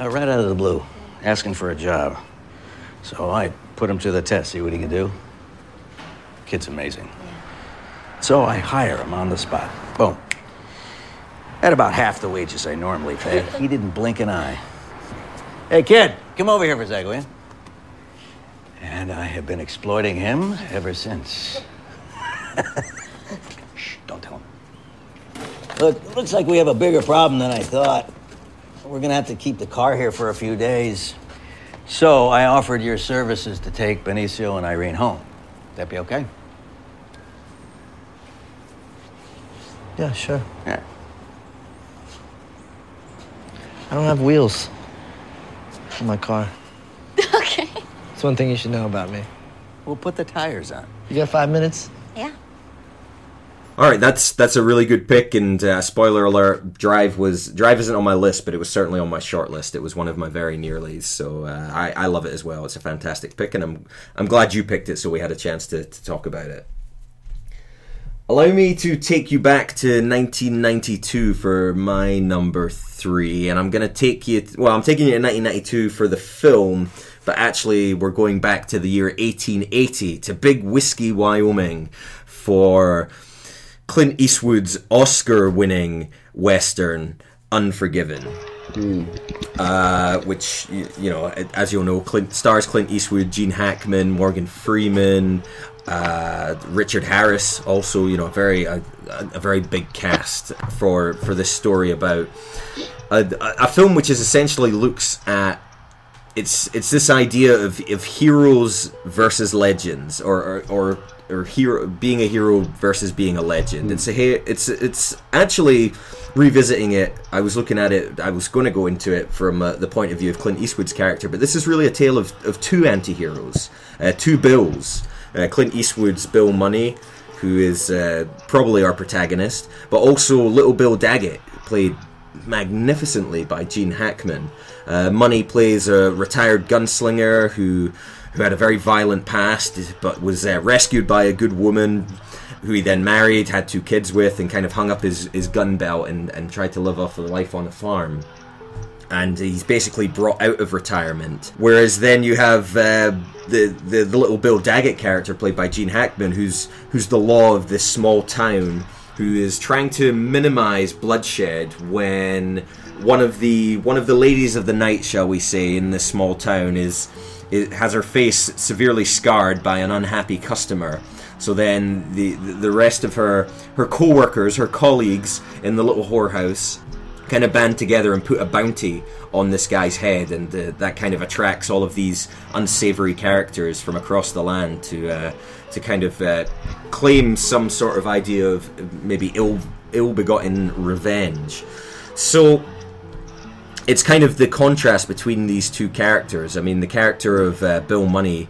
uh, right out of the blue, asking for a job. So I put him to the test, see what he can do. Kid's amazing. So I hire him on the spot. Boom. At about half the wages I normally pay. He didn't blink an eye. Hey, kid, come over here for a second, will you? And I have been exploiting him ever since. Shh, don't tell him. Look, looks like we have a bigger problem than I thought. We're gonna have to keep the car here for a few days. So I offered your services to take Benicio and Irene home. That be okay? Yeah, sure. Yeah. I don't have wheels in my car. okay. It's one thing you should know about me. We'll put the tires on. You got five minutes? Yeah. All right, that's that's a really good pick. And uh, spoiler alert: Drive was Drive isn't on my list, but it was certainly on my short list. It was one of my very nearlies, so uh, I, I love it as well. It's a fantastic pick, and I'm I'm glad you picked it, so we had a chance to, to talk about it. Allow me to take you back to 1992 for my number three, and I'm going to take you. Well, I'm taking you to 1992 for the film, but actually, we're going back to the year 1880 to Big Whiskey, Wyoming, for Clint Eastwood's Oscar-winning western Unforgiven. Uh, which you, you know, as you'll know, Clint stars Clint Eastwood, Gene Hackman, Morgan Freeman, uh, Richard Harris. Also, you know, a very a, a very big cast for for this story about a, a film which is essentially looks at it's it's this idea of, of heroes versus legends or or, or or hero being a hero versus being a legend. It's a it's it's actually revisiting it. I was looking at it. I was going to go into it from uh, the point of view of Clint Eastwood's character, but this is really a tale of of two anti-heroes, uh, two Bills. Uh, Clint Eastwood's Bill Munny, who is uh, probably our protagonist, but also Little Bill Daggett, played magnificently by Gene Hackman. Uh, Munny plays a retired gunslinger who who had a very violent past, but was uh, rescued by a good woman who he then married, had two kids with, and kind of hung up his, his gun belt and, and tried to live off a life on a farm. And he's basically brought out of retirement. Whereas then you have uh, the, the the little Bill Daggett character played by Gene Hackman, who's who's the law of this small town, who is trying to minimize bloodshed when one of the one of the ladies of the night, shall we say, in this small town is, is has her face severely scarred by an unhappy customer. So then the the rest of her her co-workers, her colleagues in the little whorehouse kind of band together and put a bounty on this guy's head, and uh, that kind of attracts all of these unsavory characters from across the land to uh, to kind of uh, claim some sort of idea of maybe ill ill-begotten revenge. So it's kind of the contrast between these two characters. I mean, the character of uh, Bill Munny,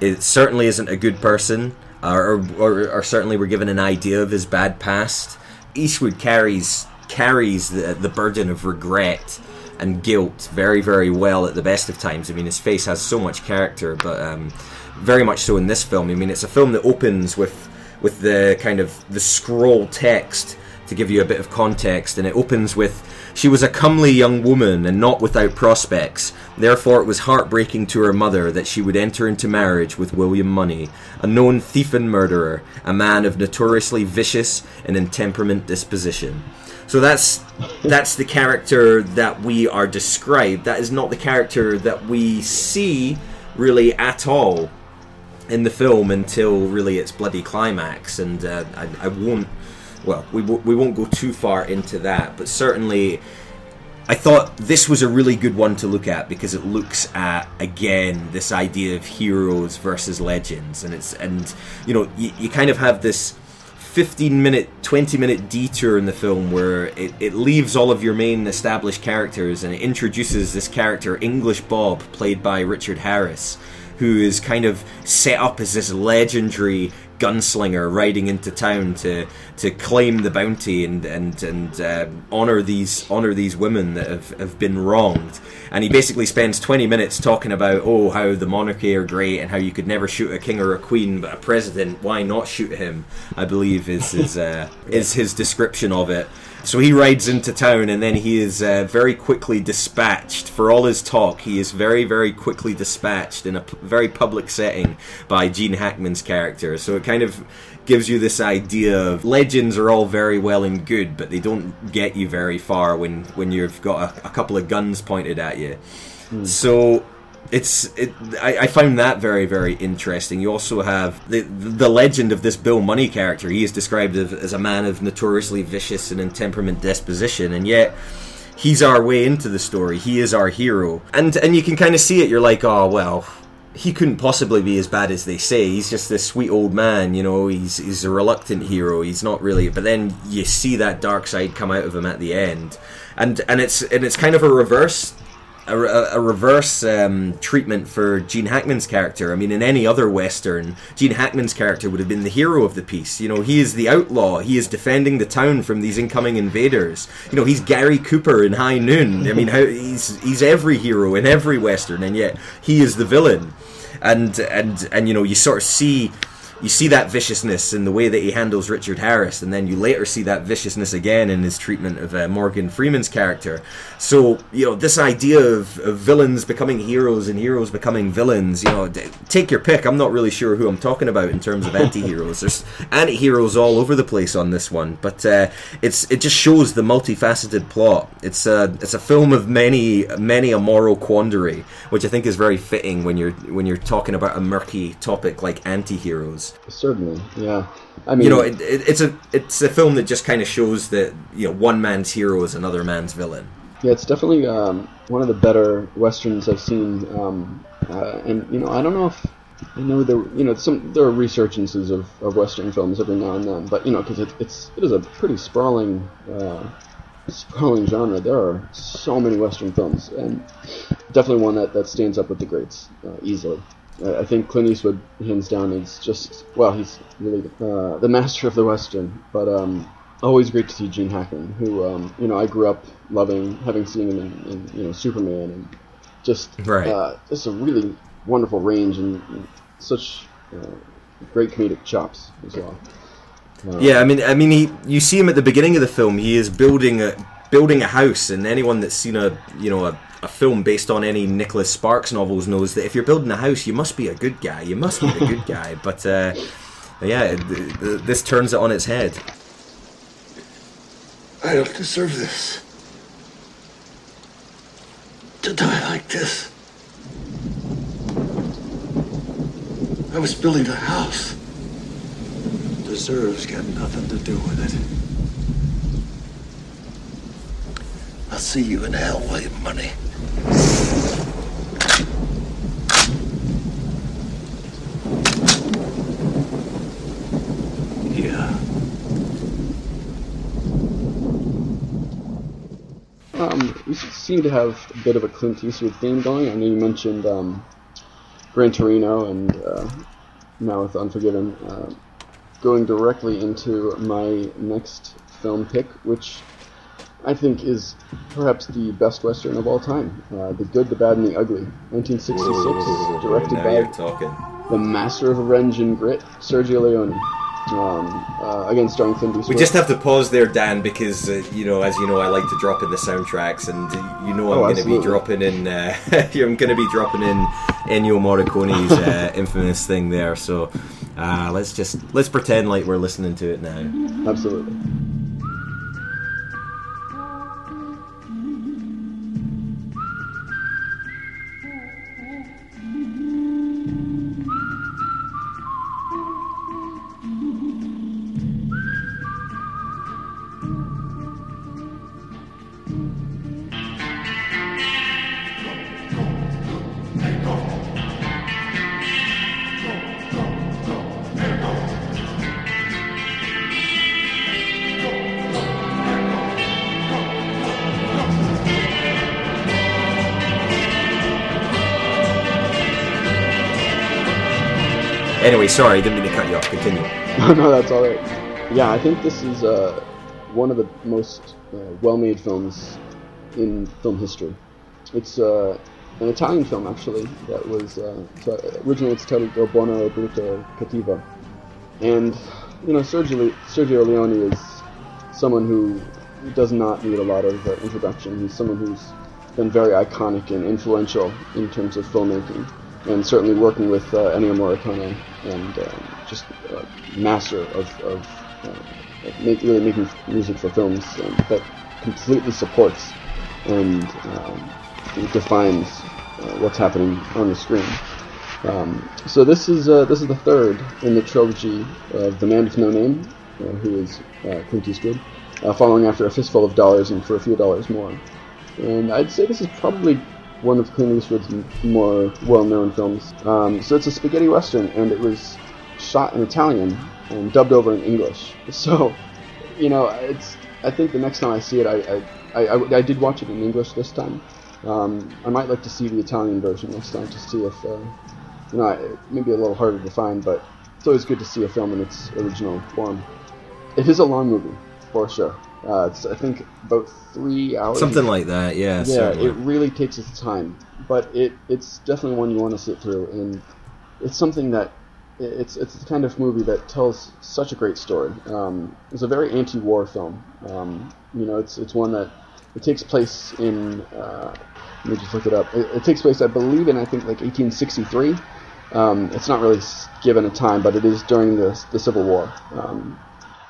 it certainly isn't a good person, or, or, or certainly we're given an idea of his bad past. Eastwood carries carries the, the burden of regret and guilt very, very well at the best of times. I mean, his face has so much character, but um, very much so in this film. I mean, it's a film that opens with with the kind of the scroll text to give you a bit of context, and it opens with she was a comely young woman and not without prospects. Therefore, it was heartbreaking to her mother that she would enter into marriage with William Munny, a known thief and murderer, a man of notoriously vicious and intemperate disposition. So that's that's the character that we are described. That is not the character that we see really at all in the film until really its bloody climax. And uh, I, I won't. Well, we w- we won't go too far into that, but certainly. I thought this was a really good one to look at because it looks at again this idea of heroes versus legends, and it's and you know you, you kind of have this 15 minute 20 minute detour in the film where it, it leaves all of your main established characters and it introduces this character english bob played by richard harris who is kind of set up as this legendary gunslinger riding into town to to claim the bounty and and and uh, honor these honor these women that have, have been wronged. And he basically spends 20 minutes talking about oh how the monarchy are great and how you could never shoot a king or a queen, but a president why not shoot him? I believe is his uh, is his description of it. So he rides into town and then he is uh, very quickly dispatched. For all his talk, he is very, very quickly dispatched in a p- very public setting by Gene Hackman's character. So it kind of gives you this idea of legends are all very well and good, but they don't get you very far when, when you've got a, a couple of guns pointed at you. So it's it, I, I found that very very interesting. You also have the the legend of this Bill Munny character. He is described as, a man of notoriously vicious and intemperament disposition, and yet he's our way into the story. He is our hero, and and you can kind of see it. You're like, oh well. He couldn't possibly be as bad as they say. He's just this sweet old man, you know. He's he's a reluctant hero. He's not really. But then you see that dark side come out of him at the end, and and it's and it's kind of a reverse a, a, reverse um, treatment for Gene Hackman's character. I mean, in any other Western, Gene Hackman's character would have been the hero of the piece. You know, he is the outlaw. He is defending the town from these incoming invaders. You know, he's Gary Cooper in High Noon. I mean, how, he's he's every hero in every Western, and yet he is the villain. And and and you know, you sort of see you see that viciousness in the way that he handles Richard Harris, and then you later see that viciousness again in his treatment of uh, Morgan Freeman's character. So, you know, this idea of, of villains becoming heroes and heroes becoming villains, you know, d- take your pick. I'm not really sure who I'm talking about in terms of anti-heroes. There's anti-heroes all over the place on this one, but uh, it's it just shows the multifaceted plot. It's a it's a film of many many a moral quandary, which I think is very fitting when you're when you're talking about a murky topic like Certainly, yeah. I mean, You know, it, it, it's a it's a film that just kind of shows that you know one man's hero is another man's villain. yeah, it's definitely um, one of the better westerns I've seen. Um, uh, and you know, I don't know if I know there, you know, some there are resurgences of, of western films every now and then, but you know, because it, it's it is a pretty sprawling, uh, sprawling genre. There are so many western films, and definitely one that, that stands up with the greats uh, easily. Uh, I think Clint Eastwood, hands down, is just well, he's really uh, the master of the western. But um, always great to see Gene Hackman, who um, you know I grew up loving, having seen him in, in you know Superman, and just Right. uh, just a really wonderful range and, and such uh, great comedic chops as well. Yeah, I mean, I mean, he you see him at the beginning of the film. He is building a building a house, and anyone that's seen a you know a, a film based on any Nicholas Sparks novels knows that if you're building a house, you must be a good guy. You must be a good guy. But uh, yeah, th- th- this turns it on its head. I don't deserve this. To die like this. I was building a house. Deserves got nothing to do with it. I'll see you in hell, William Munny. Um, seem to have a bit of a Clint Eastwood theme going. I know you mentioned um, Gran Torino and uh, now with Unforgiven. Uh, going directly into my next film pick, which I think is perhaps the best Western of all time. Uh, the Good, the Bad, and the Ugly. 1966, directed by the master of revenge and grit, Sergio Leone. Um, uh, again, starring Clint Eastwood. We just have to pause there, Dan, because uh, you know, as you know, I like to drop in the soundtracks, and uh, you know, I'm Oh, going to be dropping in. Uh, I'm going to be dropping in Ennio Morricone's uh, infamous thing there. So uh, let's just let's pretend like we're listening to it now. Absolutely. Anyway, sorry, I didn't mean to cut you off. Continue. no, that's all right. Yeah, I think this is uh, one of the most uh, well-made films in film history. It's uh, an Italian film, actually, that was uh, so originally it's titled Il Buono Brutto Cattivo, and you know Sergio Sergio Leone is someone who does not need a lot of uh, introduction. He's someone who's been very iconic and influential in terms of filmmaking, and certainly working with uh, Ennio Morricone and um, just a master of, of uh, make, really making music for films um, that completely supports and um, defines uh, what's happening on the screen. Um, so this is uh, this is the third in the trilogy of The Man with No Name, uh, who is uh, Clint Eastwood, uh, following after A Fistful of Dollars and For a Few Dollars More. And I'd say this is probably one of Clint Eastwood's more well-known films. Um, so it's a spaghetti western, and it was shot in Italian and dubbed over in English. So, you know, it's. I think the next time I see it, I I, I, I did watch it in English this time. Um, I might like to see the Italian version next time to see if, uh, you know, it may be a little harder to find, but it's always good to see a film in its original form. It is a long movie, for sure. Uh, I think about three hours. Something like that, yeah. Yeah, certainly. it really takes its time, but it it's definitely one you want to sit through, and it's something that it's it's the kind of movie that tells such a great story. Um, it's a very anti-war film. Um, you know, it's it's one that it takes place in. Uh, let me just look it up. It, it takes place, I believe, in I think like 1863. Um, it's not really given a time, but it is during the the Civil War.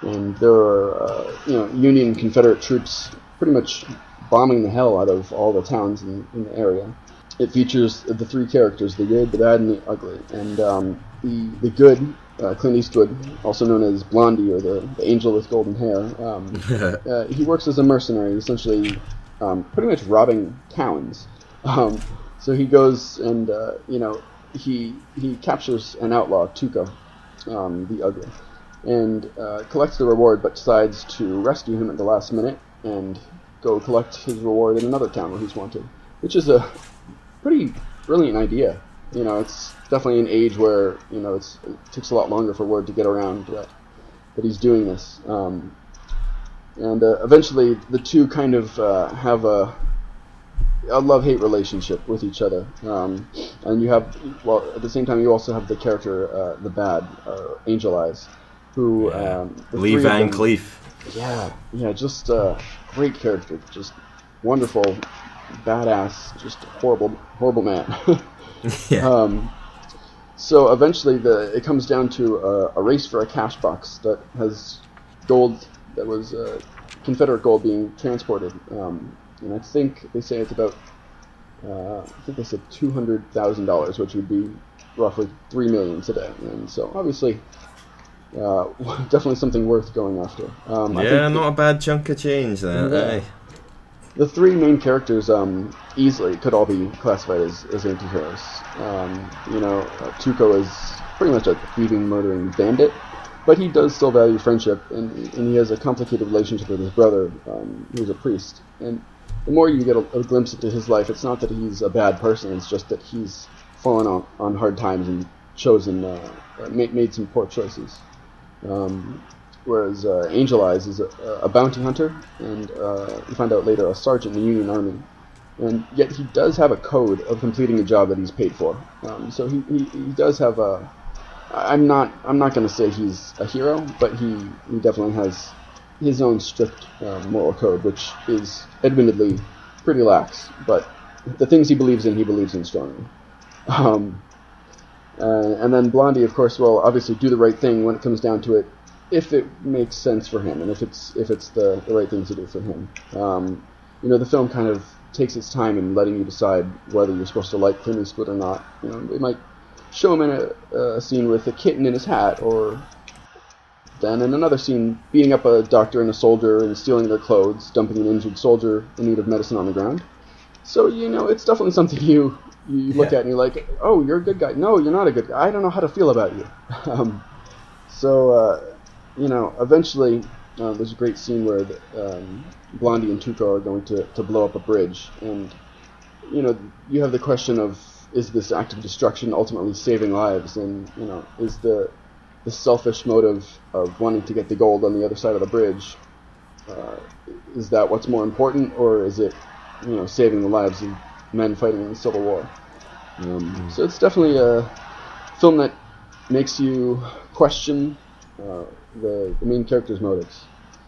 And there are uh, you know Union and Confederate troops pretty much bombing the hell out of all the towns in, in the area. It features the three characters: the good, the bad, and the ugly. And um, the the good, uh, Clint Eastwood, also known as Blondie or the, the angel with golden hair, um, uh, he works as a mercenary, essentially um, pretty much robbing towns. Um, so he goes and uh, you know he he captures an outlaw, Tuco, um, the ugly, and uh, collects the reward, but decides to rescue him at the last minute and go collect his reward in another town where he's wanted, which is a pretty brilliant idea. You know, it's definitely an age where you know it takes a lot longer for word to get around that that he's doing this. Um, and uh, eventually, the two kind of uh, have a a love-hate relationship with each other. Um, and you have, well, at the same time, you also have the character, uh, the bad, uh, Angel Eyes, who um, Lee Van Cleef. yeah, yeah, just uh, great character, just wonderful, badass, just horrible, horrible man. Yeah. um, so eventually, the it comes down to a, a race for a cash box that has gold that was uh, Confederate gold being transported, um, and I think they say it's about, uh, I think they said two hundred thousand dollars, which would be roughly three million today, and so obviously. Uh, definitely something worth going after. Um, I yeah, think not a bad chunk of change there. Yeah. aye. the three main characters um, easily could all be classified as, as anti-heroes. Um, you know, uh, Tuco is pretty much a thieving, murdering bandit, but he does still value friendship, and, and he has a complicated relationship with his brother, um, who's a priest. And the more you get a, a glimpse into his life, it's not that he's a bad person; it's just that he's fallen on, on hard times and chosen, uh, made, made some poor choices. Um, whereas uh, Angel Eyes is a, a bounty hunter, and uh, you find out later a sergeant in the Union Army. And yet he does have a code of completing a job that he's paid for. Um, so he, he, he does have a. I'm not I'm not going to say he's a hero, but he, he definitely has his own strict uh, moral code, which is admittedly pretty lax. But the things he believes in, he believes in strongly. Um, uh, and then Blondie, of course, will obviously do the right thing when it comes down to it, if it makes sense for him, and if it's if it's the, the right thing to do for him. Um, you know, the film kind of takes its time in letting you decide whether you're supposed to like Clint Eastwood or not. You know, they might show him in a, a scene with a kitten in his hat, or then in another scene beating up a doctor and a soldier and stealing their clothes, dumping an injured soldier in need of medicine on the ground. So you know, it's definitely something you you look at and you're like, oh, you're a good guy. No, you're not a good guy. I don't know how to feel about you. um, so uh, you know, eventually uh, there's a great scene where the, um, Blondie and Tuco are going to, to blow up a bridge, and you know, you have the question of is this act of destruction ultimately saving lives, and you know, is the the selfish motive of wanting to get the gold on the other side of the bridge, uh, is that what's more important, or is it, you know, saving the lives of men fighting in the Civil War? Um, So it's definitely a film that makes you question uh, the, the main character's motives.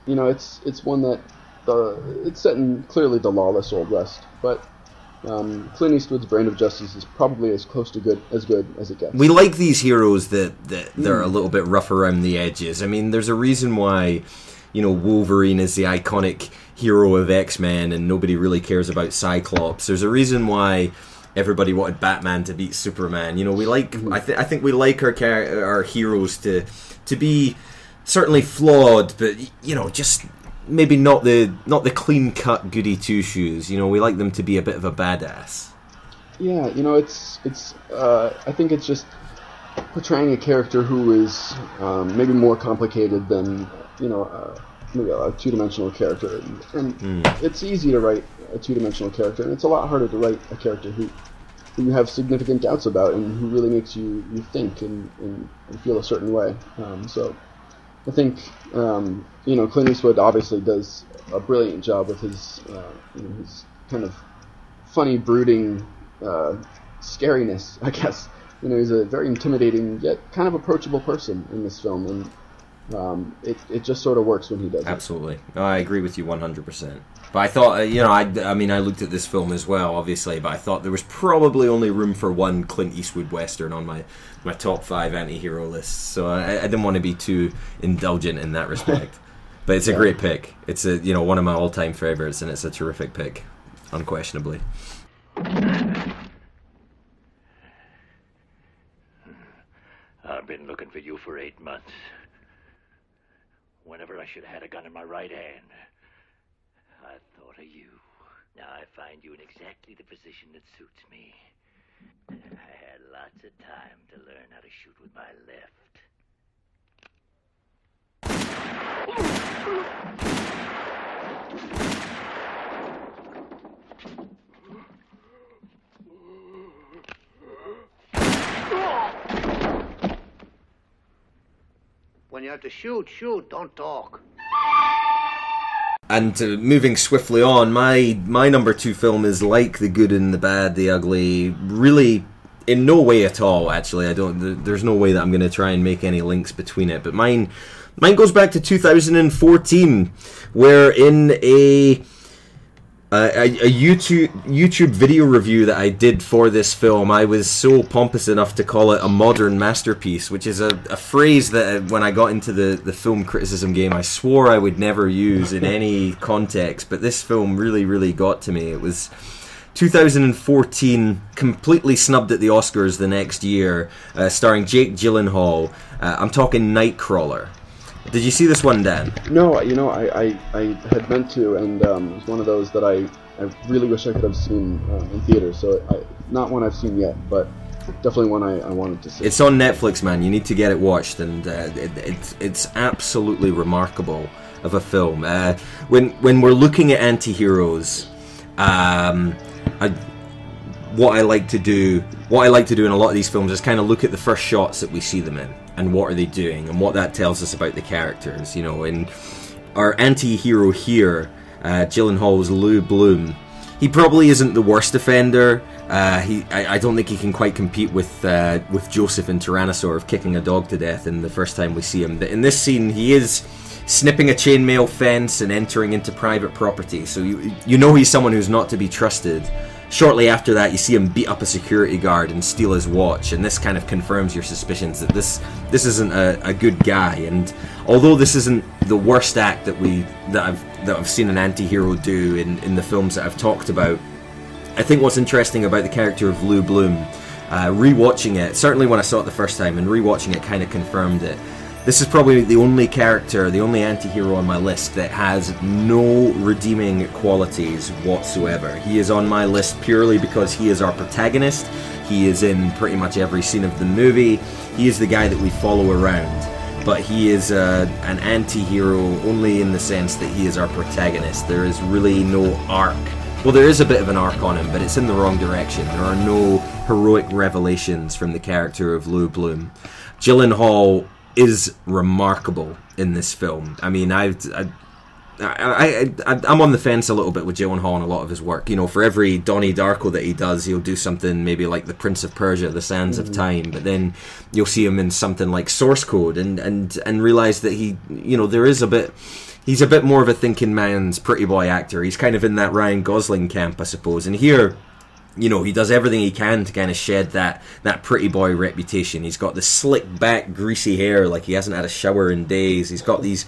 You know, it's it's one that the it's set in clearly the lawless old west, but um, Clint Eastwood's brand of Justice is probably as close to good as good as it gets. We like these heroes that, that they're a little bit rough around the edges. I mean, there's a reason why, you know, Wolverine is the iconic hero of X Men and nobody really cares about Cyclops. There's a reason why everybody wanted Batman to beat Superman. You know, we like I, th- I think we like our char- our heroes to to be certainly flawed, but you know, just maybe not the not the clean cut goody two shoes. You know, we like them to be a bit of a badass. Yeah, you know, it's it's. Uh, I think it's just portraying a character who is um, maybe more complicated than you know uh, maybe a two-dimensional character, and, and it's easy to write a two-dimensional character, and it's a lot harder to write a character who who you have significant doubts about and who really makes you, you think and, and, and feel a certain way. Um, so I think um, you know Clint Eastwood obviously does a brilliant job with his uh, you know, his kind of funny, brooding uh, scariness. I guess you know he's a very intimidating yet kind of approachable person in this film, and um, it it just sort of works when he does it. Absolutely, no, I agree with you one hundred percent. But I thought, uh, you know, I, I mean, I looked at this film as well, obviously, but I thought there was probably only room for one Clint Eastwood western on my my top five anti-hero lists, so I, I didn't want to be too indulgent in that respect. but it's a great pick. It's a you know one of my all-time favorites, and it's a terrific pick, unquestionably. I've been looking for you for eight months. Whenever I should have had a gun in my right hand, I thought of you. Now I find you in exactly the position that suits me. I had lots of time to learn how to shoot with my left. When you have to shoot, shoot, don't talk. And uh, moving swiftly on, my my number two film is like the good and the bad, the ugly. Really, in no way at all. Actually, I don't. There's no way that I'm going to try and make any links between it. But mine, mine goes back to 2014, where in a a, a YouTube YouTube video review that I did for this film, I was so pompous enough to call it a modern masterpiece, which is a, a phrase that uh, when I got into the, the film criticism game, I swore I would never use in any context. But this film really, really got to me. It was 2014, completely snubbed at the Oscars the next year, uh, starring Jake Gyllenhaal. Uh, I'm talking Nightcrawler. Did you see this one, Dan? No, you know, I, I, I had meant to, and um, it was one of those that I, I really wish I could have seen uh, in theaters. So, I, not one I've seen yet, but definitely one I, I wanted to see. It's on Netflix, man. You need to get it watched, and uh, it, it's it's absolutely remarkable of a film. Uh, when when we're looking at anti-heroes, um, I, what I like to do, what I like to do in a lot of these films is kind of look at the first shots that we see them in, and what are they doing, and what that tells us about the characters. You know, and our anti-hero here, uh, Gyllenhaal's Lou Bloom. He probably isn't the worst offender. Uh, he, I, I don't think he can quite compete with uh, with Joseph and Tyrannosaur of kicking a dog to death in the first time we see him. In this scene, he is snipping a chainmail fence and entering into private property. So you you know he's someone who's not to be trusted. Shortly after that, you see him beat up a security guard and steal his watch, and this kind of confirms your suspicions that this this isn't a, a good guy. And although this isn't the worst act that we that I've that I've seen an anti-hero do in, in the films that I've talked about, I think what's interesting about the character of Lou Bloom, uh, rewatching it, certainly when I saw it the first time, and rewatching it kind of confirmed it. This is probably the only character, the only anti-hero on my list that has no redeeming qualities whatsoever. He is on my list purely because he is our protagonist. He is in pretty much every scene of the movie. He is the guy that we follow around but he is uh, an anti-hero only in the sense that he is our protagonist. There is really no arc. Well, there is a bit of an arc on him, but it's in the wrong direction. There are no heroic revelations from the character of Lou Bloom. Gyllenhaal is remarkable in this film. I mean, I, I I, I, I'm on the fence a little bit with Gyllenhaal and a lot of his work. You know, for every Donnie Darko that he does, he'll do something maybe like The Prince of Persia, The Sands mm-hmm. of Time, but then you'll see him in something like Source Code and, and, and realize that he, you know, there is a bit, he's a bit more of a thinking man's pretty boy actor. He's kind of in that Ryan Gosling camp, I suppose. And here, you know, he does everything he can to kind of shed that that pretty boy reputation. He's got the slick back, greasy hair, like he hasn't had a shower in days. He's got these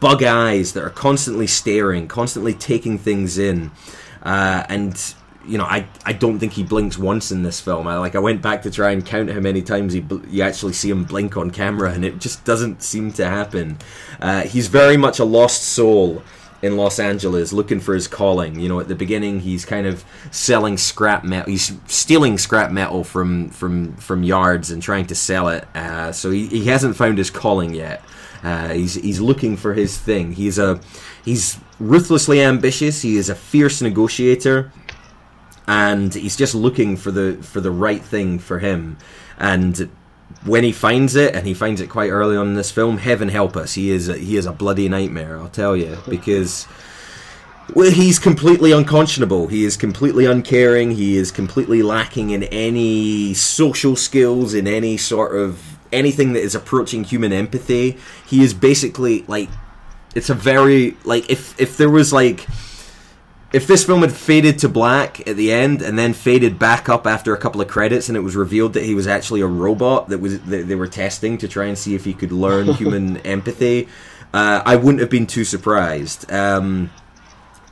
bug eyes that are constantly staring, constantly taking things in, uh, and you know, I, I don't think he blinks once in this film. I like I went back to try and count how many times he bl- you actually see him blink on camera, and it just doesn't seem to happen. Uh, he's very much a lost soul in Los Angeles looking for his calling. You know, at the beginning he's kind of selling scrap metal. He's stealing scrap metal from from from yards and trying to sell it. Uh, so he, he hasn't found his calling yet. Uh, he's he's looking for his thing. He's a he's ruthlessly ambitious. He is a fierce negotiator, and he's just looking for the for the right thing for him. And when he finds it, and he finds it quite early on in this film, heaven help us, he is a, he is a bloody nightmare. I'll tell you because. Well, he's completely unconscionable. He is completely uncaring. He is completely lacking in any social skills, in any sort of anything that is approaching human empathy. He is basically like it's a very like if if there was like if this film had faded to black at the end and then faded back up after a couple of credits and it was revealed that he was actually a robot that was that they were testing to try and see if he could learn human empathy uh, I wouldn't have been too surprised um,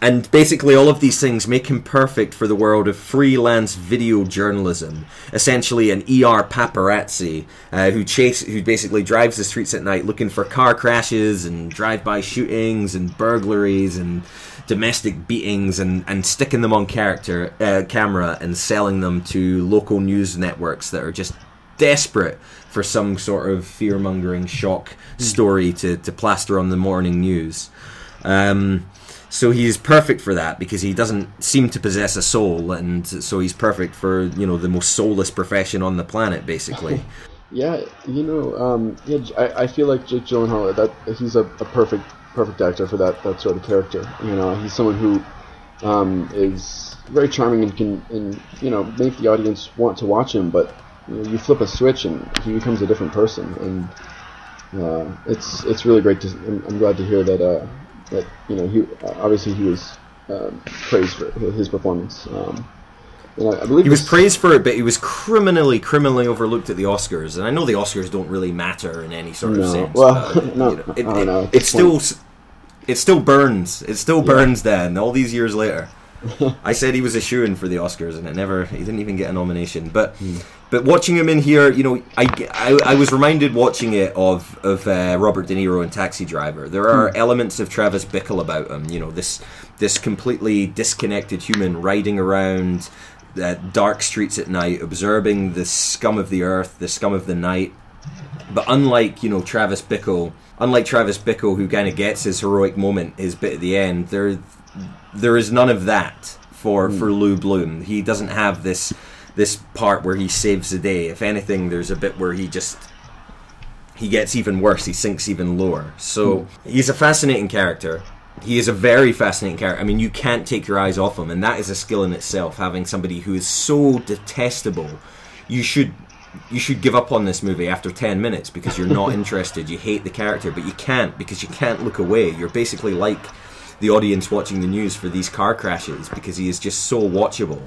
and basically, all of these things make him perfect for the world of freelance video journalism. Essentially, an ER paparazzi uh, who chase, who basically drives the streets at night looking for car crashes and drive-by shootings and burglaries and domestic beatings and, and sticking them on character uh, camera and selling them to local news networks that are just desperate for some sort of fear-mongering shock story to, to plaster on the morning news. Um, so he's perfect for that because he doesn't seem to possess a soul, and so he's perfect for you know the most soulless profession on the planet, basically. yeah, you know, um, yeah, I, I feel like Jake Gyllenhaal that he's a, a, perfect perfect actor for that that sort of character. You know, he's someone who um, is very charming and can and you know make the audience want to watch him, but you, know, you flip a switch and he becomes a different person, and uh, it's it's really great to. I'm, I'm glad to hear that. Uh, that you know he obviously he was um, praised for his performance. Um, I, I, believe he was praised for it, but he was criminally, criminally overlooked at the Oscars. And I know the Oscars don't really matter in any sort no. of sense. Well, no, it, it, know, it still it still burns. It still burns. Yeah. Then all these years later. I said he was a shoe in for the Oscars, and it never. He didn't even get a nomination. But hmm. but watching him in here, you know, I, I, I was reminded watching it of of uh, Robert De Niro in Taxi Driver. There are hmm. elements of Travis Bickle about him. You know, this this completely disconnected human riding around uh, dark streets at night, observing the scum of the earth, the scum of the night. But unlike you know Travis Bickle, unlike Travis Bickle, who kind of gets his heroic moment, his bit at the end, there there is none of that for mm. for Lou Bloom. He doesn't have this this part where he saves the day. If anything, there's a bit where he just he gets even worse. He sinks even lower. So mm. he's a fascinating character. He is a very fascinating character. I mean, you can't take your eyes off him, and that is a skill in itself. Having somebody who is so detestable, you should you should give up on this movie after 10 minutes because you're not interested. You hate the character, but you can't because you can't look away. You're basically like the audience watching the news for these car crashes because he is just so watchable.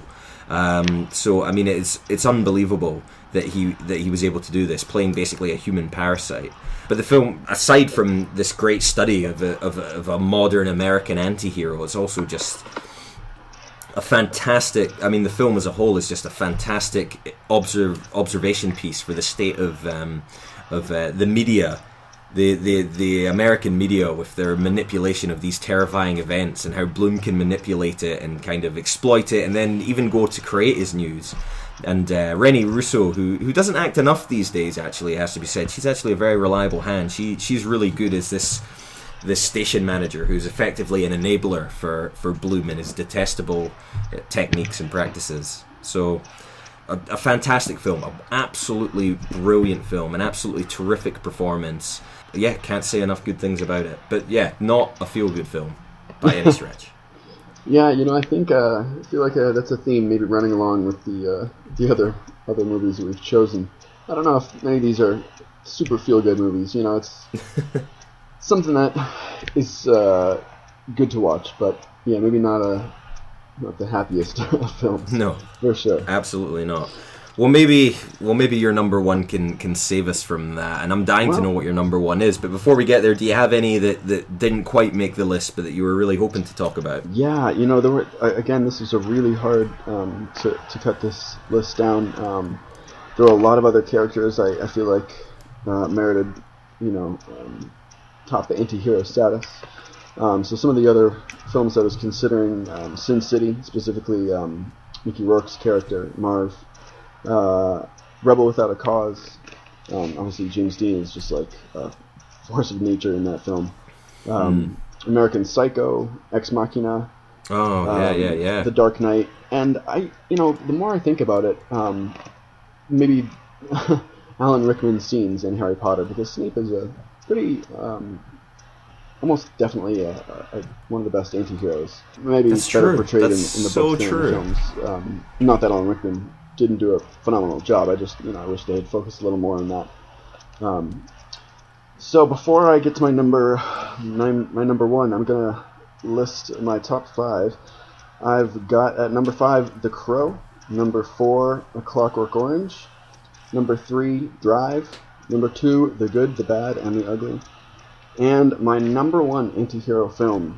Um, so I mean, it's it's unbelievable that he that he was able to do this, playing basically a human parasite. But the film, aside from this great study of a, of a, of a modern American anti-hero, it's also just a fantastic. I mean, the film as a whole is just a fantastic observe, observation piece for the state of um, of uh, the media the, the, the American media with their manipulation of these terrifying events and how Bloom can manipulate it and kind of exploit it and then even go to create his news. And uh, Rene Russo, who who doesn't act enough these days, actually has to be said. She's actually a very reliable hand. She she's really good as this this station manager who's effectively an enabler for for Bloom and his detestable uh, techniques and practices. So a, a fantastic film, an absolutely brilliant film, an absolutely terrific performance. Yeah, can't say enough good things about it. But yeah, not a feel good film by any stretch. Yeah, you know, I think uh, I feel like uh, that's a theme maybe running along with the uh, the other other movies that we've chosen. I don't know if any of these are super feel good movies. You know, it's something that is uh, good to watch, but yeah, maybe not a not the happiest of films. No, for sure, absolutely not. Well, maybe, well, maybe your number one can can save us from that. And I'm dying Well- to know what your number one is. But before we get there, do you have any that, that didn't quite make the list, but that you were really hoping to talk about? Yeah, you know, there were again. This is a really hard um, to to cut this list down. Um, there were a lot of other characters I, I feel like uh, merited, you know, um, top the anti-hero status. Um, so some of the other films I was considering, um, Sin City, specifically um, Mickey Rourke's character Marv, uh, Rebel Without a Cause. Um, obviously, James Dean is just like a force of nature in that film. Um, American Psycho, Ex Machina. Oh, yeah, um, yeah, yeah. The Dark Knight, and I, you know, the more I think about it, um, maybe Alan Rickman's scenes in Harry Potter, because Snape is a pretty, um, almost definitely a, a, one of the best anti-heroes. Maybe That's better true. portrayed in, That's in the so books than in true. the films. Um, not that Alan Rickman didn't do a phenomenal job. I just, you know, I wish they had focused a little more on that. Um, so before I get to my number nine, my number one, I'm gonna list my top five. I've got at number five The Crow, number four A Clockwork Orange, number three Drive, number two The Good, the Bad, and the Ugly, and my number one anti-hero film,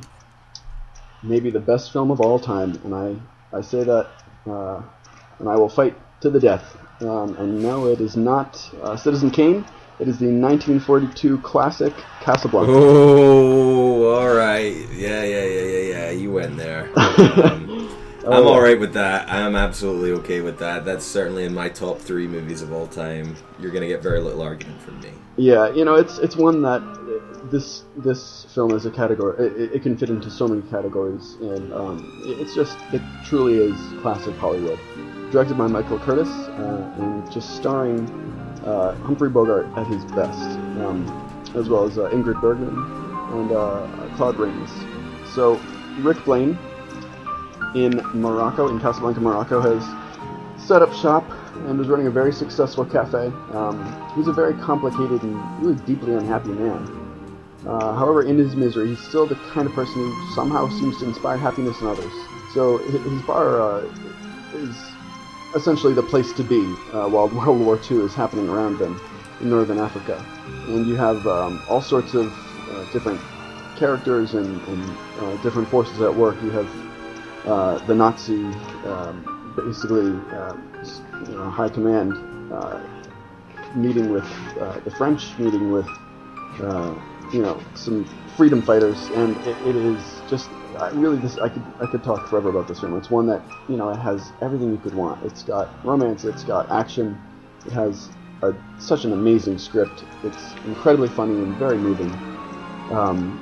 maybe the best film of all time, and I I say that, uh, and I will fight to the death. Um, and no, it is not uh, Citizen Kane. It is the 1942 classic Casablanca. Oh, all right. Yeah, yeah, yeah, yeah, yeah. You went there. Um, I'm Oh, all yeah. right with that. I'm absolutely okay with that. That's certainly in my top three movies of all time. You're gonna get very little argument from me. Yeah, you know, it's it's one that uh, this this film is a category. It, it can fit into so many categories, and um, it's just it truly is classic Hollywood. Directed by Michael Curtiz, uh, and just starring uh, Humphrey Bogart at his best, um, as well as uh, Ingrid Bergman and uh, Claude Rains. So Rick Blaine in Morocco, in Casablanca, Morocco, has set up shop and is running a very successful cafe. Um, he's a very complicated and really deeply unhappy man. Uh, however, in his misery, he's still the kind of person who somehow seems to inspire happiness in others. So his bar uh, is essentially the place to be uh, while World War II is happening around them in northern Africa. And you have um, all sorts of uh, different characters and, and uh, different forces at work. You have uh, the Nazi, um, basically, uh, you know, high command uh, meeting with the French, meeting with, you know, some freedom fighters, and it, it is just I really this I could I could talk forever about this film. It's one that you know it has everything you could want. It's got romance, it's got action, it has a, such an amazing script. It's incredibly funny and very moving. Um,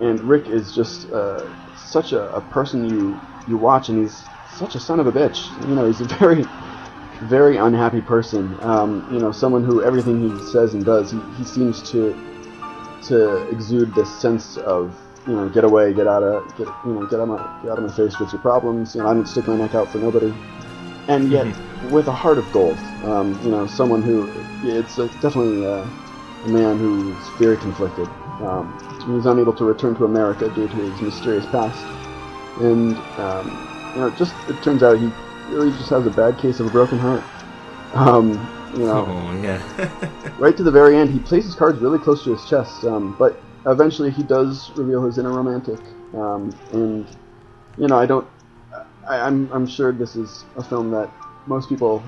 and Rick is just uh, such a, a person you you watch, and he's such a son of a bitch. You know, he's a very very unhappy person. Um, you know, someone who everything he says and does, he, he seems to to exude this sense of you know get away, get out of get you know get out of my get out of my face with your problems. You know, I don't stick my neck out for nobody. And yet, with a heart of gold, um, you know, someone who it's uh, definitely uh, a man who's very conflicted. Um, he was unable to return to America due to his mysterious past, and um, you know, just it turns out he really just has a bad case of a broken heart. Um, you know, Oh yeah. right to the very end, he plays his cards really close to his chest. Um, but eventually, he does reveal his inner romantic. Um, and you know, I don't. I, I'm I'm sure this is a film that most people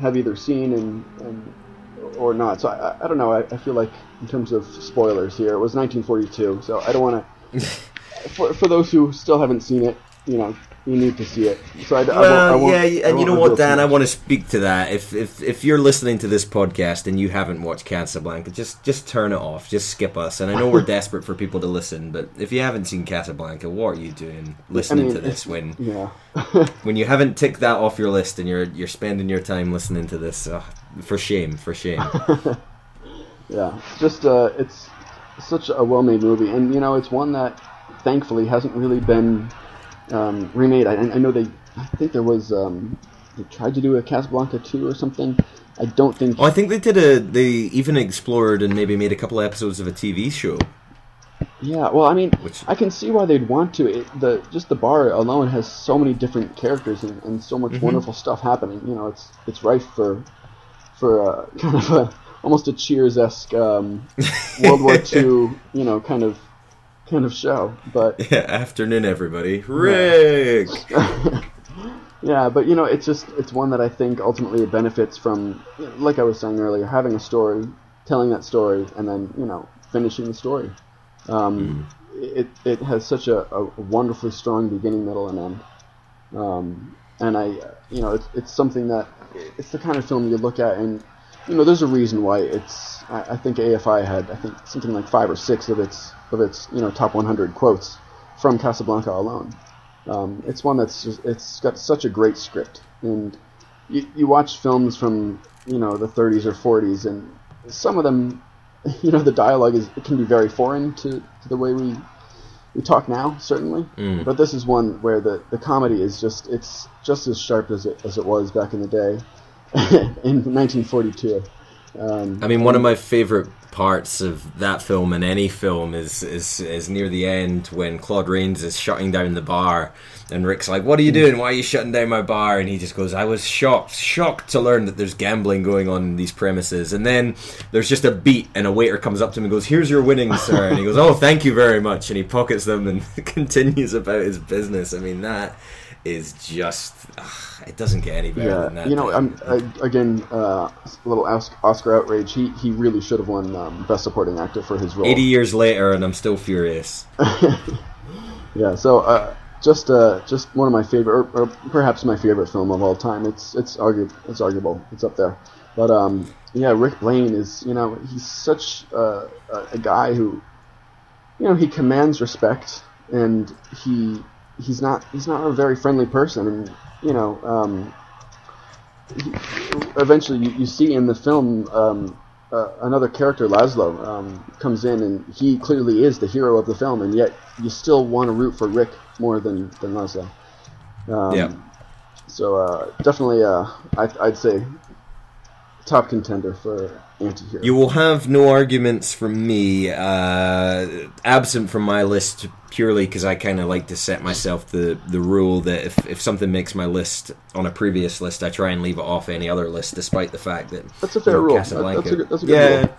have either seen and, and or not. So I, I- I don't know. I, I feel like in terms of spoilers here, it was 1942. So I don't want to. for, for those who still haven't seen it, you know, you need to see it. So I, I won't- I Well, won't- yeah, I and you know what, Dan? I want to speak to that. If if if you're listening to this podcast and you haven't watched Casablanca, just just turn it off. Just skip us. And I know we're desperate for people to listen, but if you haven't seen Casablanca, what are you doing listening mean, to this when Yeah. when you haven't ticked that off your list and you're you're spending your time listening to this? Uh, for shame, for shame. Yeah, it's just uh, it's such a well-made movie, and you know, it's one that thankfully hasn't really been um, remade. I, I know they, I think there was um, they tried to do a Casablanca two or something. I don't think. Oh, I think they did a. They even explored and maybe made a couple episodes of a TV show. Yeah, well, I mean, Which- I can see why they'd want to. It, the just the bar alone has so many different characters and, and so much wonderful stuff happening. You know, it's it's rife for for uh, kind of a almost a Cheers esque um, World War II, you know, kind of kind of show. But Yeah, afternoon, everybody. Rick. yeah, but you know, it's just it's one that I think ultimately it benefits from, like I was saying earlier, having a story, telling that story, and then you know finishing the story. Um, It it has such a, a wonderfully strong beginning, middle, and end. Um, and I, you know, it's, it's something that it's the kind of film you look at, and you know, there's a reason why it's. I, I think AFI had I think something like five or six of its of its you know top 100 quotes from Casablanca alone. Um, it's one that's just, it's got such a great script, and you, you watch films from you know the 30s or 40s, and some of them, you know, the dialogue is it can be very foreign to, to the way we we talk now, certainly. But this is one where the, the comedy is just it's just as sharp as it as it was back in the day, in 1942. Um, I mean, one of my favorite parts of that film and any film is is is near the end when Claude Rains is shutting down the bar, and Rick's like, "What are you doing? Why are you shutting down my bar?" And he just goes, "I was shocked, shocked to learn that there's gambling going on in these premises." And then there's just a beat, and a waiter comes up to him and goes, "Here's your winnings, sir." And he goes, "Oh, thank you very much," and he pockets them and continues about his business. I mean, that is just ugh, it doesn't get any better yeah, than that. you know, I'm, I, again, uh, a little Oscar outrage. He he really should have won um, Best Supporting Actor for his role. 80 years later, and I'm still furious. Yeah, so uh, just uh, just one of my favorite, or, or perhaps my favorite film of all time. It's it's argu- it's arguable. It's up there. But um, yeah, Rick Blaine is you know he's such a, a guy who you know he commands respect, and he he's not he's not a very friendly person, and you know um, he, eventually you, you see in the film. Um, uh, another character, Laszlo, um, comes in, and he clearly is the hero of the film, and yet you still want to root for Rick more than than Laszlo. Um, Yeah. So uh, definitely, uh, I, I'd say top contender for anti-hero. You will have no arguments from me, uh, absent from my list, purely because I kind of like to set myself the, the rule that if, if something makes my list on a previous list, I try and leave it off any other list, despite the fact that That's a fair you know, rule. Casablanca, That's a good- that's a good yeah, rule.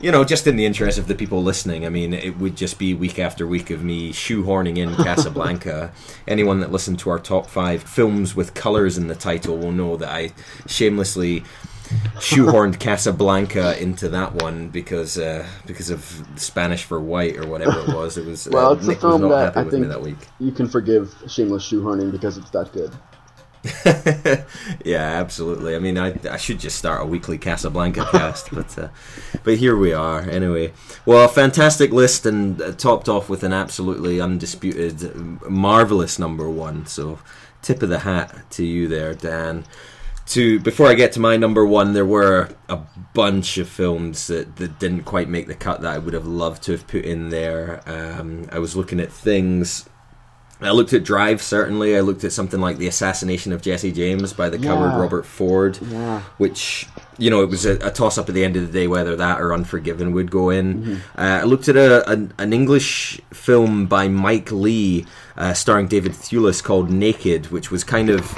you know, just in the interest of the people listening. I mean, it would just be week after week of me shoehorning in Casablanca. Anyone that listened to our top five films with colors in the title will know that I shamelessly shoehorned Casablanca into that one because uh, because of Spanish for white or whatever it was. It was well, uh, it's a Nick was film that I think that week. you can forgive shameless shoehorning because it's that good. yeah, absolutely. I mean, I, I should just start a weekly Casablanca cast, but uh, but here we are. Anyway, well, a fantastic list and uh, topped off with an absolutely undisputed, marvelous number one. So, tip of the hat to you there, Dan. To before I get to my number one, there were a bunch of films that, that didn't quite make the cut that I would have loved to have put in there. Um, I was looking at things I looked at Drive, certainly. I looked at something like The Assassination of Jesse James by the coward Robert Ford, Yeah. which, you know, it was a, a toss up at the end of the day whether that or Unforgiven would go in. Uh, I looked at a, an, an English film by Mike Leigh uh, starring David Thewlis called Naked, which was kind of.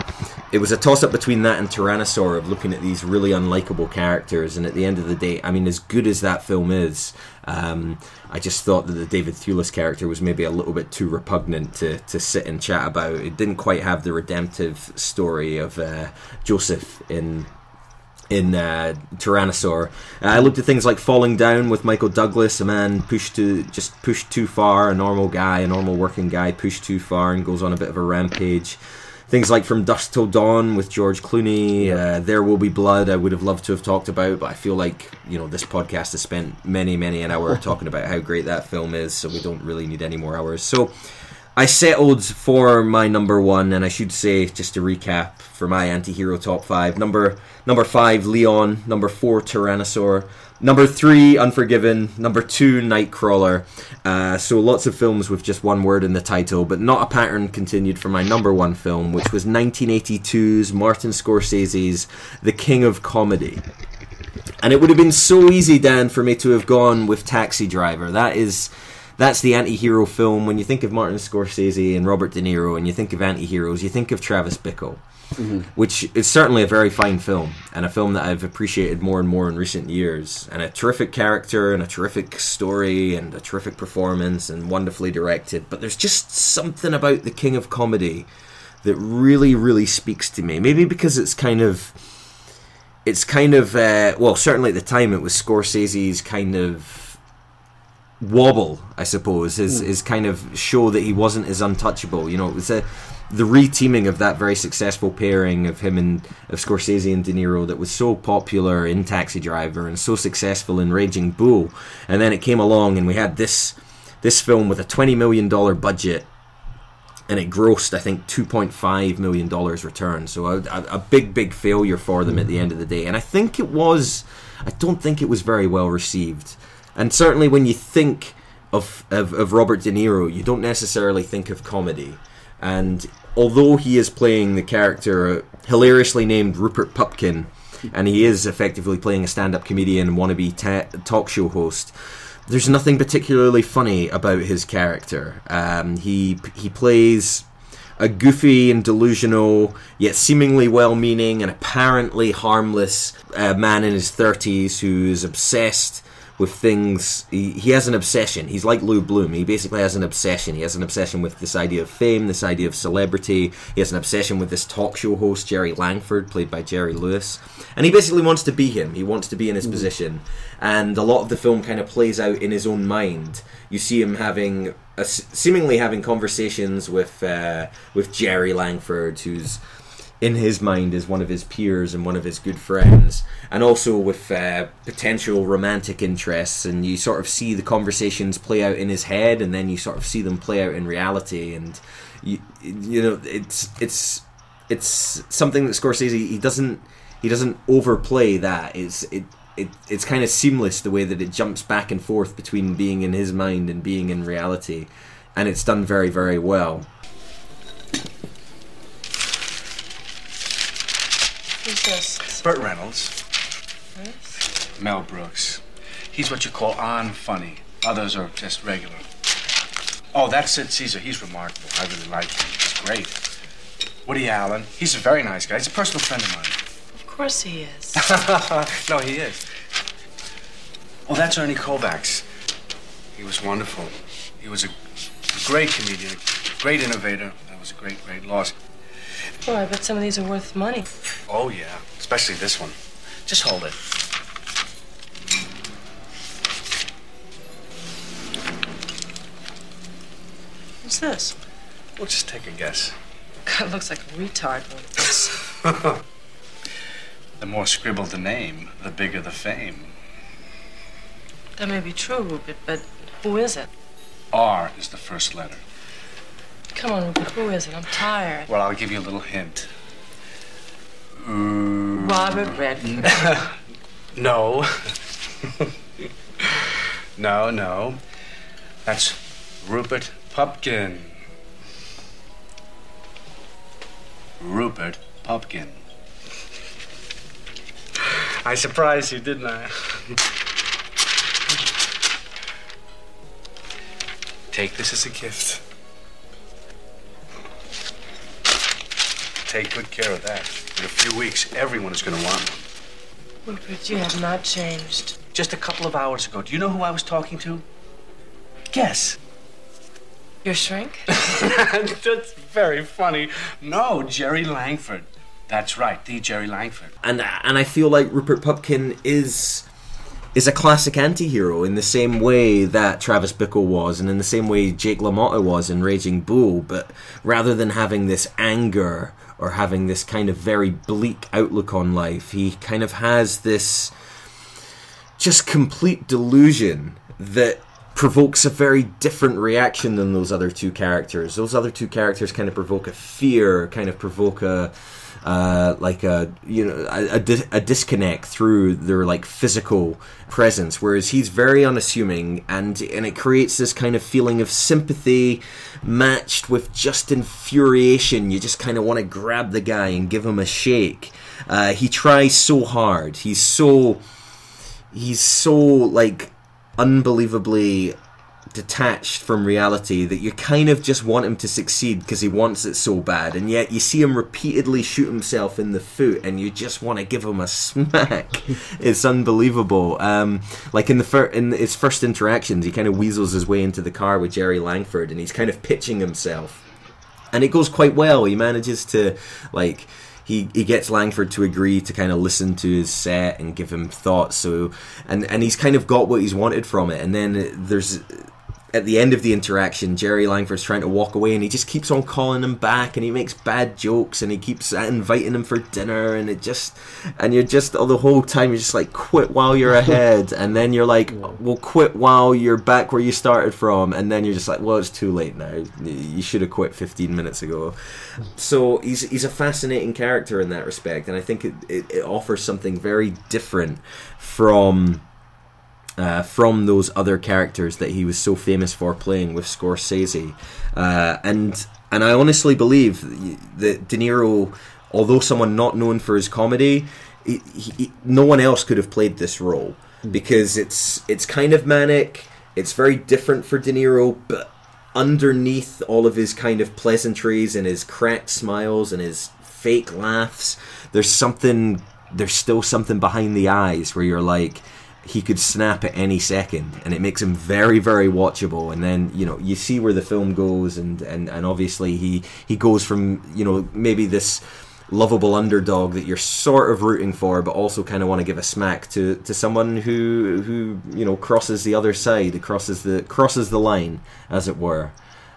It was a toss up between that and Tyrannosaur of looking at these really unlikable characters. And at the end of the day, I mean, as good as that film is, um, I just thought that the David Thewlis character was maybe a little bit too repugnant to, to sit and chat about. It didn't quite have the redemptive story of uh, Joseph in in uh, Tyrannosaur. Uh, I looked at things like Falling Down with Michael Douglas, a man pushed to just pushed too far, a normal guy, a normal working guy pushed too far and goes on a bit of a rampage. Things like From Dusk Till Dawn with George Clooney, uh, There Will Be Blood. I would have loved to have talked about, but I feel like you know this podcast has spent many, many an hour talking about how great that film is, so we don't really need any more hours. So. I settled for my number one, and I should say, just to recap, for my anti-hero top five: number number five, Leon; number four, Tyrannosaur; number three, Unforgiven; number two, Nightcrawler. Uh, so lots of films with just one word in the title, but not a pattern continued for my number one film, which was 1982's Martin Scorsese's The King of Comedy. And it would have been so easy, Dan, for me to have gone with Taxi Driver. That is that's the anti-hero film. When you think of Martin Scorsese and Robert De Niro, and you think of anti-heroes, you think of Travis Bickle, which is certainly a very fine film and a film that I've appreciated more and more in recent years. And a terrific character and a terrific story and a terrific performance and wonderfully directed. But there's just something about the King of Comedy that really, really speaks to me. Maybe because it's kind of it's kind of uh, well certainly at the time it was Scorsese's kind of wobble I suppose his his hmm. kind of show that he wasn't as untouchable you know it was a the reteaming of that very successful pairing of him and of Scorsese and De Niro that was so popular in Taxi Driver and so successful in Raging Bull and then it came along and we had this this film with a 20 million dollar budget and it grossed I think 2.5 million dollars return. So a, a, a big, big failure for them at the hmm. end of the day. And I think it was, I don't think it was very well received. And certainly when you think of of, of Robert De Niro, you don't necessarily think of comedy. And although he is playing the character hilariously named Rupert Pupkin, and he is effectively playing a stand-up comedian and wannabe ta- talk show host there's nothing particularly funny about his character. Um, he he plays a goofy and delusional, yet seemingly well-meaning and apparently harmless uh, man in his thirties who is obsessed with things. He, he has an obsession. He's like Lou Bloom. He basically has an obsession. He has an obsession with this idea of fame, this idea of celebrity. He has an obsession with this talk show host, Jerry Langford, played by Jerry Lewis. And he basically wants to be him. He wants to be in his position. And a lot of the film kind of plays out in his own mind. You see him having, a, seemingly having conversations with uh, with Jerry Langford, who's in his mind as one of his peers and one of his good friends, and also with uh, potential romantic interests. And you sort of see the conversations play out in his head, and then you sort of see them play out in reality. And you, you know, it's it's it's something that Scorsese he doesn't he doesn't overplay that. It's it. It, it's kind of seamless the way that it jumps back and forth between being in his mind and being in reality, and it's done very, very well. Who's? Burt Reynolds. Mel Brooks. He's what you call on funny. Others are just regular. Oh, that's Sid Caesar. He's remarkable. I really like him. He's great. Woody Allen. He's a very nice guy. He's a personal friend of mine. Of course he is. no, he is. Oh, that's Ernie Kovacs. He was wonderful. He was a great comedian, great innovator. That was a great, great loss. Boy, I bet some of these are worth money. Oh, yeah. Especially this one. Just hold it. What's this? We'll just take a guess. God, looks like a retard this. The more scribbled the name, the bigger the fame. That may be true, Rupert, but who is it? R is the first letter. Come on, who is it? I'm tired. Well, I'll give you a little hint. Mm. Robert Redford. No. no, no. That's Rupert Pupkin. Rupert Pupkin. I surprised you, didn't I? Take this as a gift. Take good care of that. In a few weeks, everyone is going to want one. Rupert, you have not changed. Just a couple of hours ago, do you know who I was talking to? Guess. Your shrink? That's very funny. No, Jerry Langford. That's right, the Jerry Langford. And and I feel like Rupert Pupkin is is a classic anti-hero in the same way that Travis Bickle was and in the same way Jake LaMotta was in Raging Bull, but rather than having this anger or having this kind of very bleak outlook on life, he kind of has this just complete delusion that provokes a very different reaction than those other two characters. Those other two characters kind of provoke a fear, kind of provoke a uh, like a you know a, a, a, disconnect through their like physical presence, whereas he's very unassuming, and and it creates this kind of feeling of sympathy matched with just infuriation. You just kind of want to grab the guy and give him a shake. Uh, he tries so hard. He's so he's so like unbelievably detached from reality that you kind of just want him to succeed because he wants it so bad and yet you see him repeatedly shoot himself in the foot and you just want to give him a smack it's unbelievable um, like in the fir- in his first interactions he kind of weasels his way into the car with Jerry Langford and he's kind of pitching himself and it goes quite well he manages to like he, he gets Langford to agree to kind of listen to his set and give him thoughts. So and and he's kind of got what he's wanted from it. And then there's at the end of the interaction, Jerry Langford's trying to walk away, and he just keeps on calling him back, and he makes bad jokes, and he keeps uh, inviting him for dinner, and it just, and you're just all the whole time you're just like, quit while you're ahead, and then you're like, well, quit while you're back where you started from, and then you're just like, well, it's too late now. You should have quit 15 minutes ago. So he's he's a fascinating character in that respect, and I think it, it, it offers something very different from uh, from those other characters that he was so famous for playing with Scorsese, uh, and and I honestly believe that De Niro, although someone not known for his comedy, he, he, no one else could have played this role because it's it's kind of manic, it's very different for De Niro, but underneath all of his kind of pleasantries and his cracked smiles and his fake laughs, there's something. There's still something behind the eyes where you're like he could snap at any second and it makes him very very watchable. And then you know you see where the film goes and and, and obviously he he goes from you know maybe this lovable underdog that you're sort of rooting for but also kind of want to give a smack to to someone who who you know crosses the other side crosses the crosses the line as it were.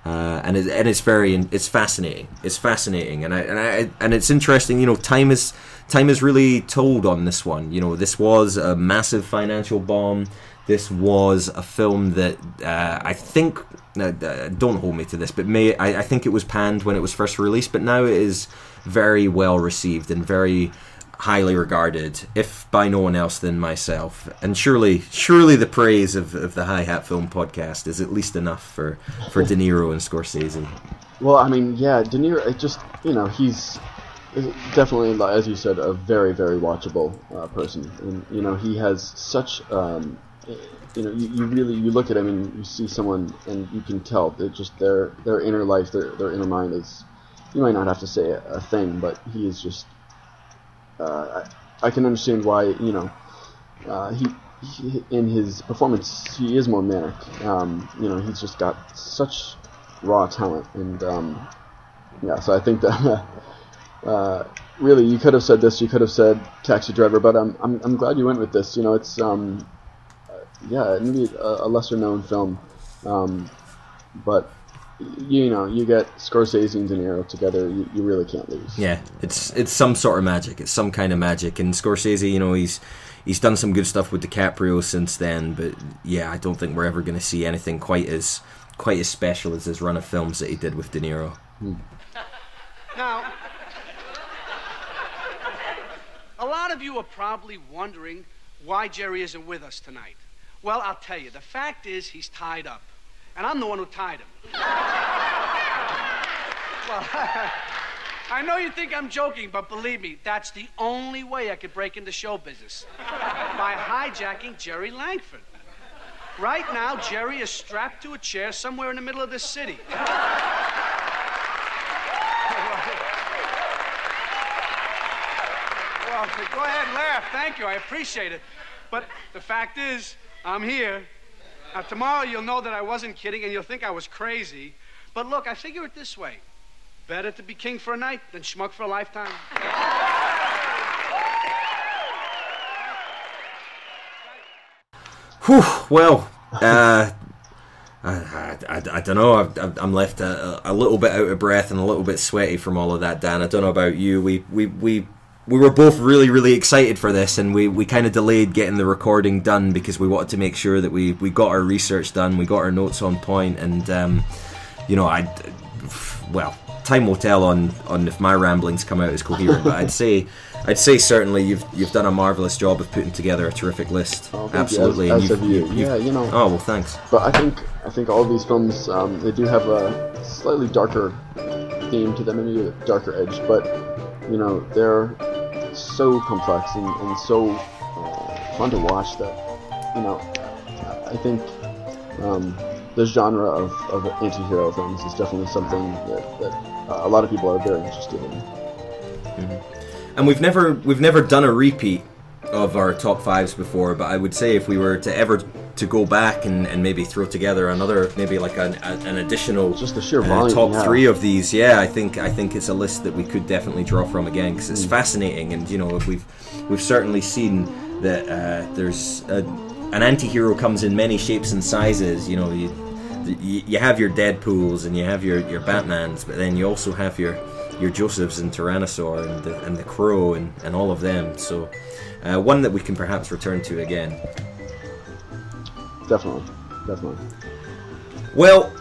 Uh, and it, and it's very it's fascinating. It's fascinating. And I, and I and it's interesting you know time is time is really told on this one. You know, this was a massive financial bomb. This was a film that uh, I think, uh, uh, don't hold me to this, but may I, I, think it was panned when it was first released, but now it is very well received and very highly regarded, if by no one else than myself. And surely, surely the praise of, of the High Hat Film Podcast is at least enough for, for De Niro and Scorsese. Well, I mean, yeah, De Niro. It just you know he's definitely, as you said, a very, very watchable uh, person. And you know, he has such. Um, you know, you, you, really you look at him and you see someone, and you can tell that just their their inner life, their their inner mind is. You might not have to say a, thing, but he is just. Uh, I, I, can understand why you know. Uh, he, he, in his performance, he is more manic. Um, you know, he's just got such raw talent, and um, yeah. So I think that uh, really, you could have said this. You could have said Taxi Driver, but I'm I'm, I'm glad you went with this. You know, it's um, yeah, maybe a, a lesser known film, um, but you know, you get Scorsese and De Niro together, you, you really can't lose. Yeah, it's it's some sort of magic. It's some kind of magic. And Scorsese, you know, he's he's done some good stuff with DiCaprio since then, but yeah, I don't think we're ever going to see anything quite as quite as special as his run of films that he did with De Niro. Hmm. Now, a lot of you are probably wondering why Jerry isn't with us tonight. Well, I'll tell you. The fact is, he's tied up. And I'm the one who tied him. well, I know you think I'm joking, but believe me, that's the only way I could break into show business by hijacking Jerry Langford. Right now, Jerry is strapped to a chair somewhere in the middle of this city. Go ahead and laugh. Thank you. I appreciate it. But the fact is, I'm here. Now, tomorrow you'll know that I wasn't kidding and you'll think I was crazy. But look, I figure it this way better to be king for a night than schmuck for a lifetime. Whew, well, uh, I, I, I, don't know. i am left a, a, little bit out of breath and a little bit sweaty from all of that, Dan. I don't know about you. We we, we we were both really really excited for this, and we, we kind of delayed getting the recording done because we wanted to make sure that we, we got our research done, we got our notes on point, and um, you know, I well, time will tell on on if my ramblings come out as coherent. but I'd say I'd say certainly you've you've done a marvelous job of putting together a terrific list. Oh, thank you. Absolutely, As- and as you. Yeah, you know. Oh well, thanks. But I think I think all these films um, they do have a slightly darker theme to them, maybe a darker edge, but you know they're so complex and, and so uh, fun to watch that you know I think um, the genre of, of anti-hero films is definitely something that, that uh, a lot of people are very interested in. And we've never we've never done a repeat of our top fives before, but I would say if we were to ever to go back and, and maybe throw together another maybe like an, an additional just the sheer uh, top yeah. three of these, yeah, I think I think it's a list that we could definitely draw from again because it's fascinating, and you know we've we've certainly seen that uh, there's a, an anti-hero comes in many shapes and sizes. You know, you, you you have your Deadpool's and you have your your Batmans, but then you also have your your Josephs and Tyrannosaur and the, and the Crow and, and all of them. So uh, one that we can perhaps return to again. Definitely, definitely. Well,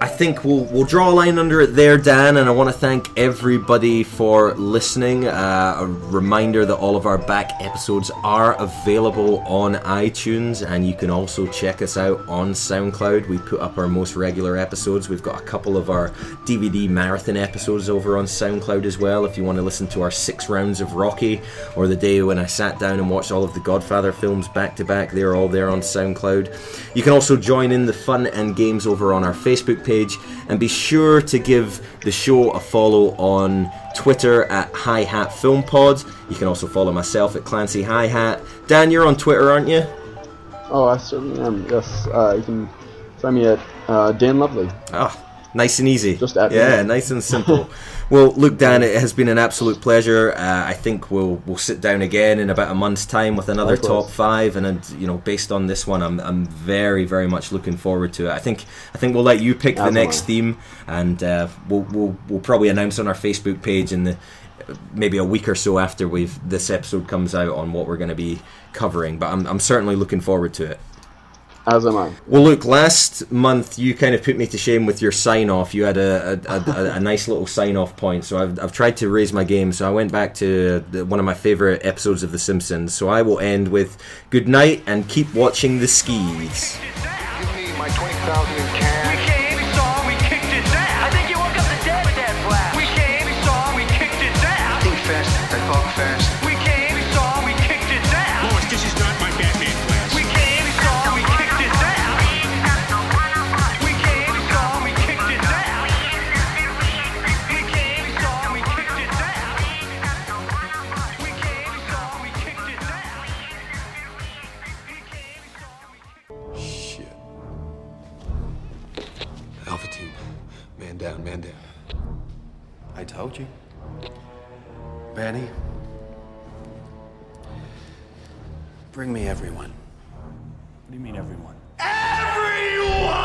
I think we'll we'll draw a line under it there, Dan, and I want to thank everybody for listening. Uh, a reminder that all of our back episodes are available on iTunes, and you can also check us out on SoundCloud. We put up our most regular episodes. We've got a couple of our DVD marathon episodes over on SoundCloud as well. If you want to listen to our six rounds of Rocky, or the day when I sat down and watched all of the Godfather films back to back, they're all there on SoundCloud. You can also join in the fun and games over on our Facebook page, and be sure to give the show a follow on Twitter at High Hat Film Pod. You can also follow myself at Clancy High Hat. Dan, you're on Twitter, aren't you? Oh, I certainly am. Yes, uh, you can find me at uh, Dan Lovley. Ah, nice and easy. Just at me. yeah, nice and simple. well, look, Dan, it has been an absolute pleasure. Uh, I think we'll we'll sit down again in about a month's time with another Likewise. top five, and uh, you know, based on this one, I'm I'm very very much looking forward to it. I think I think we'll let you pick the next theme, and uh, we'll we'll we'll probably announce on our Facebook page in the maybe a week or so after we've this episode comes out on what we're going to be covering. But I'm I'm certainly looking forward to it. As am I. Well, look, last month you kind of put me to shame with your sign off. You had a, a, a, a nice little sign off point, so I've, I've tried to raise my game. So I went back to the, one of my favorite episodes of The Simpsons. So I will end with good night and keep watching the skis. Told you. Benny. Bring me everyone. What do you mean, everyone? Everyone!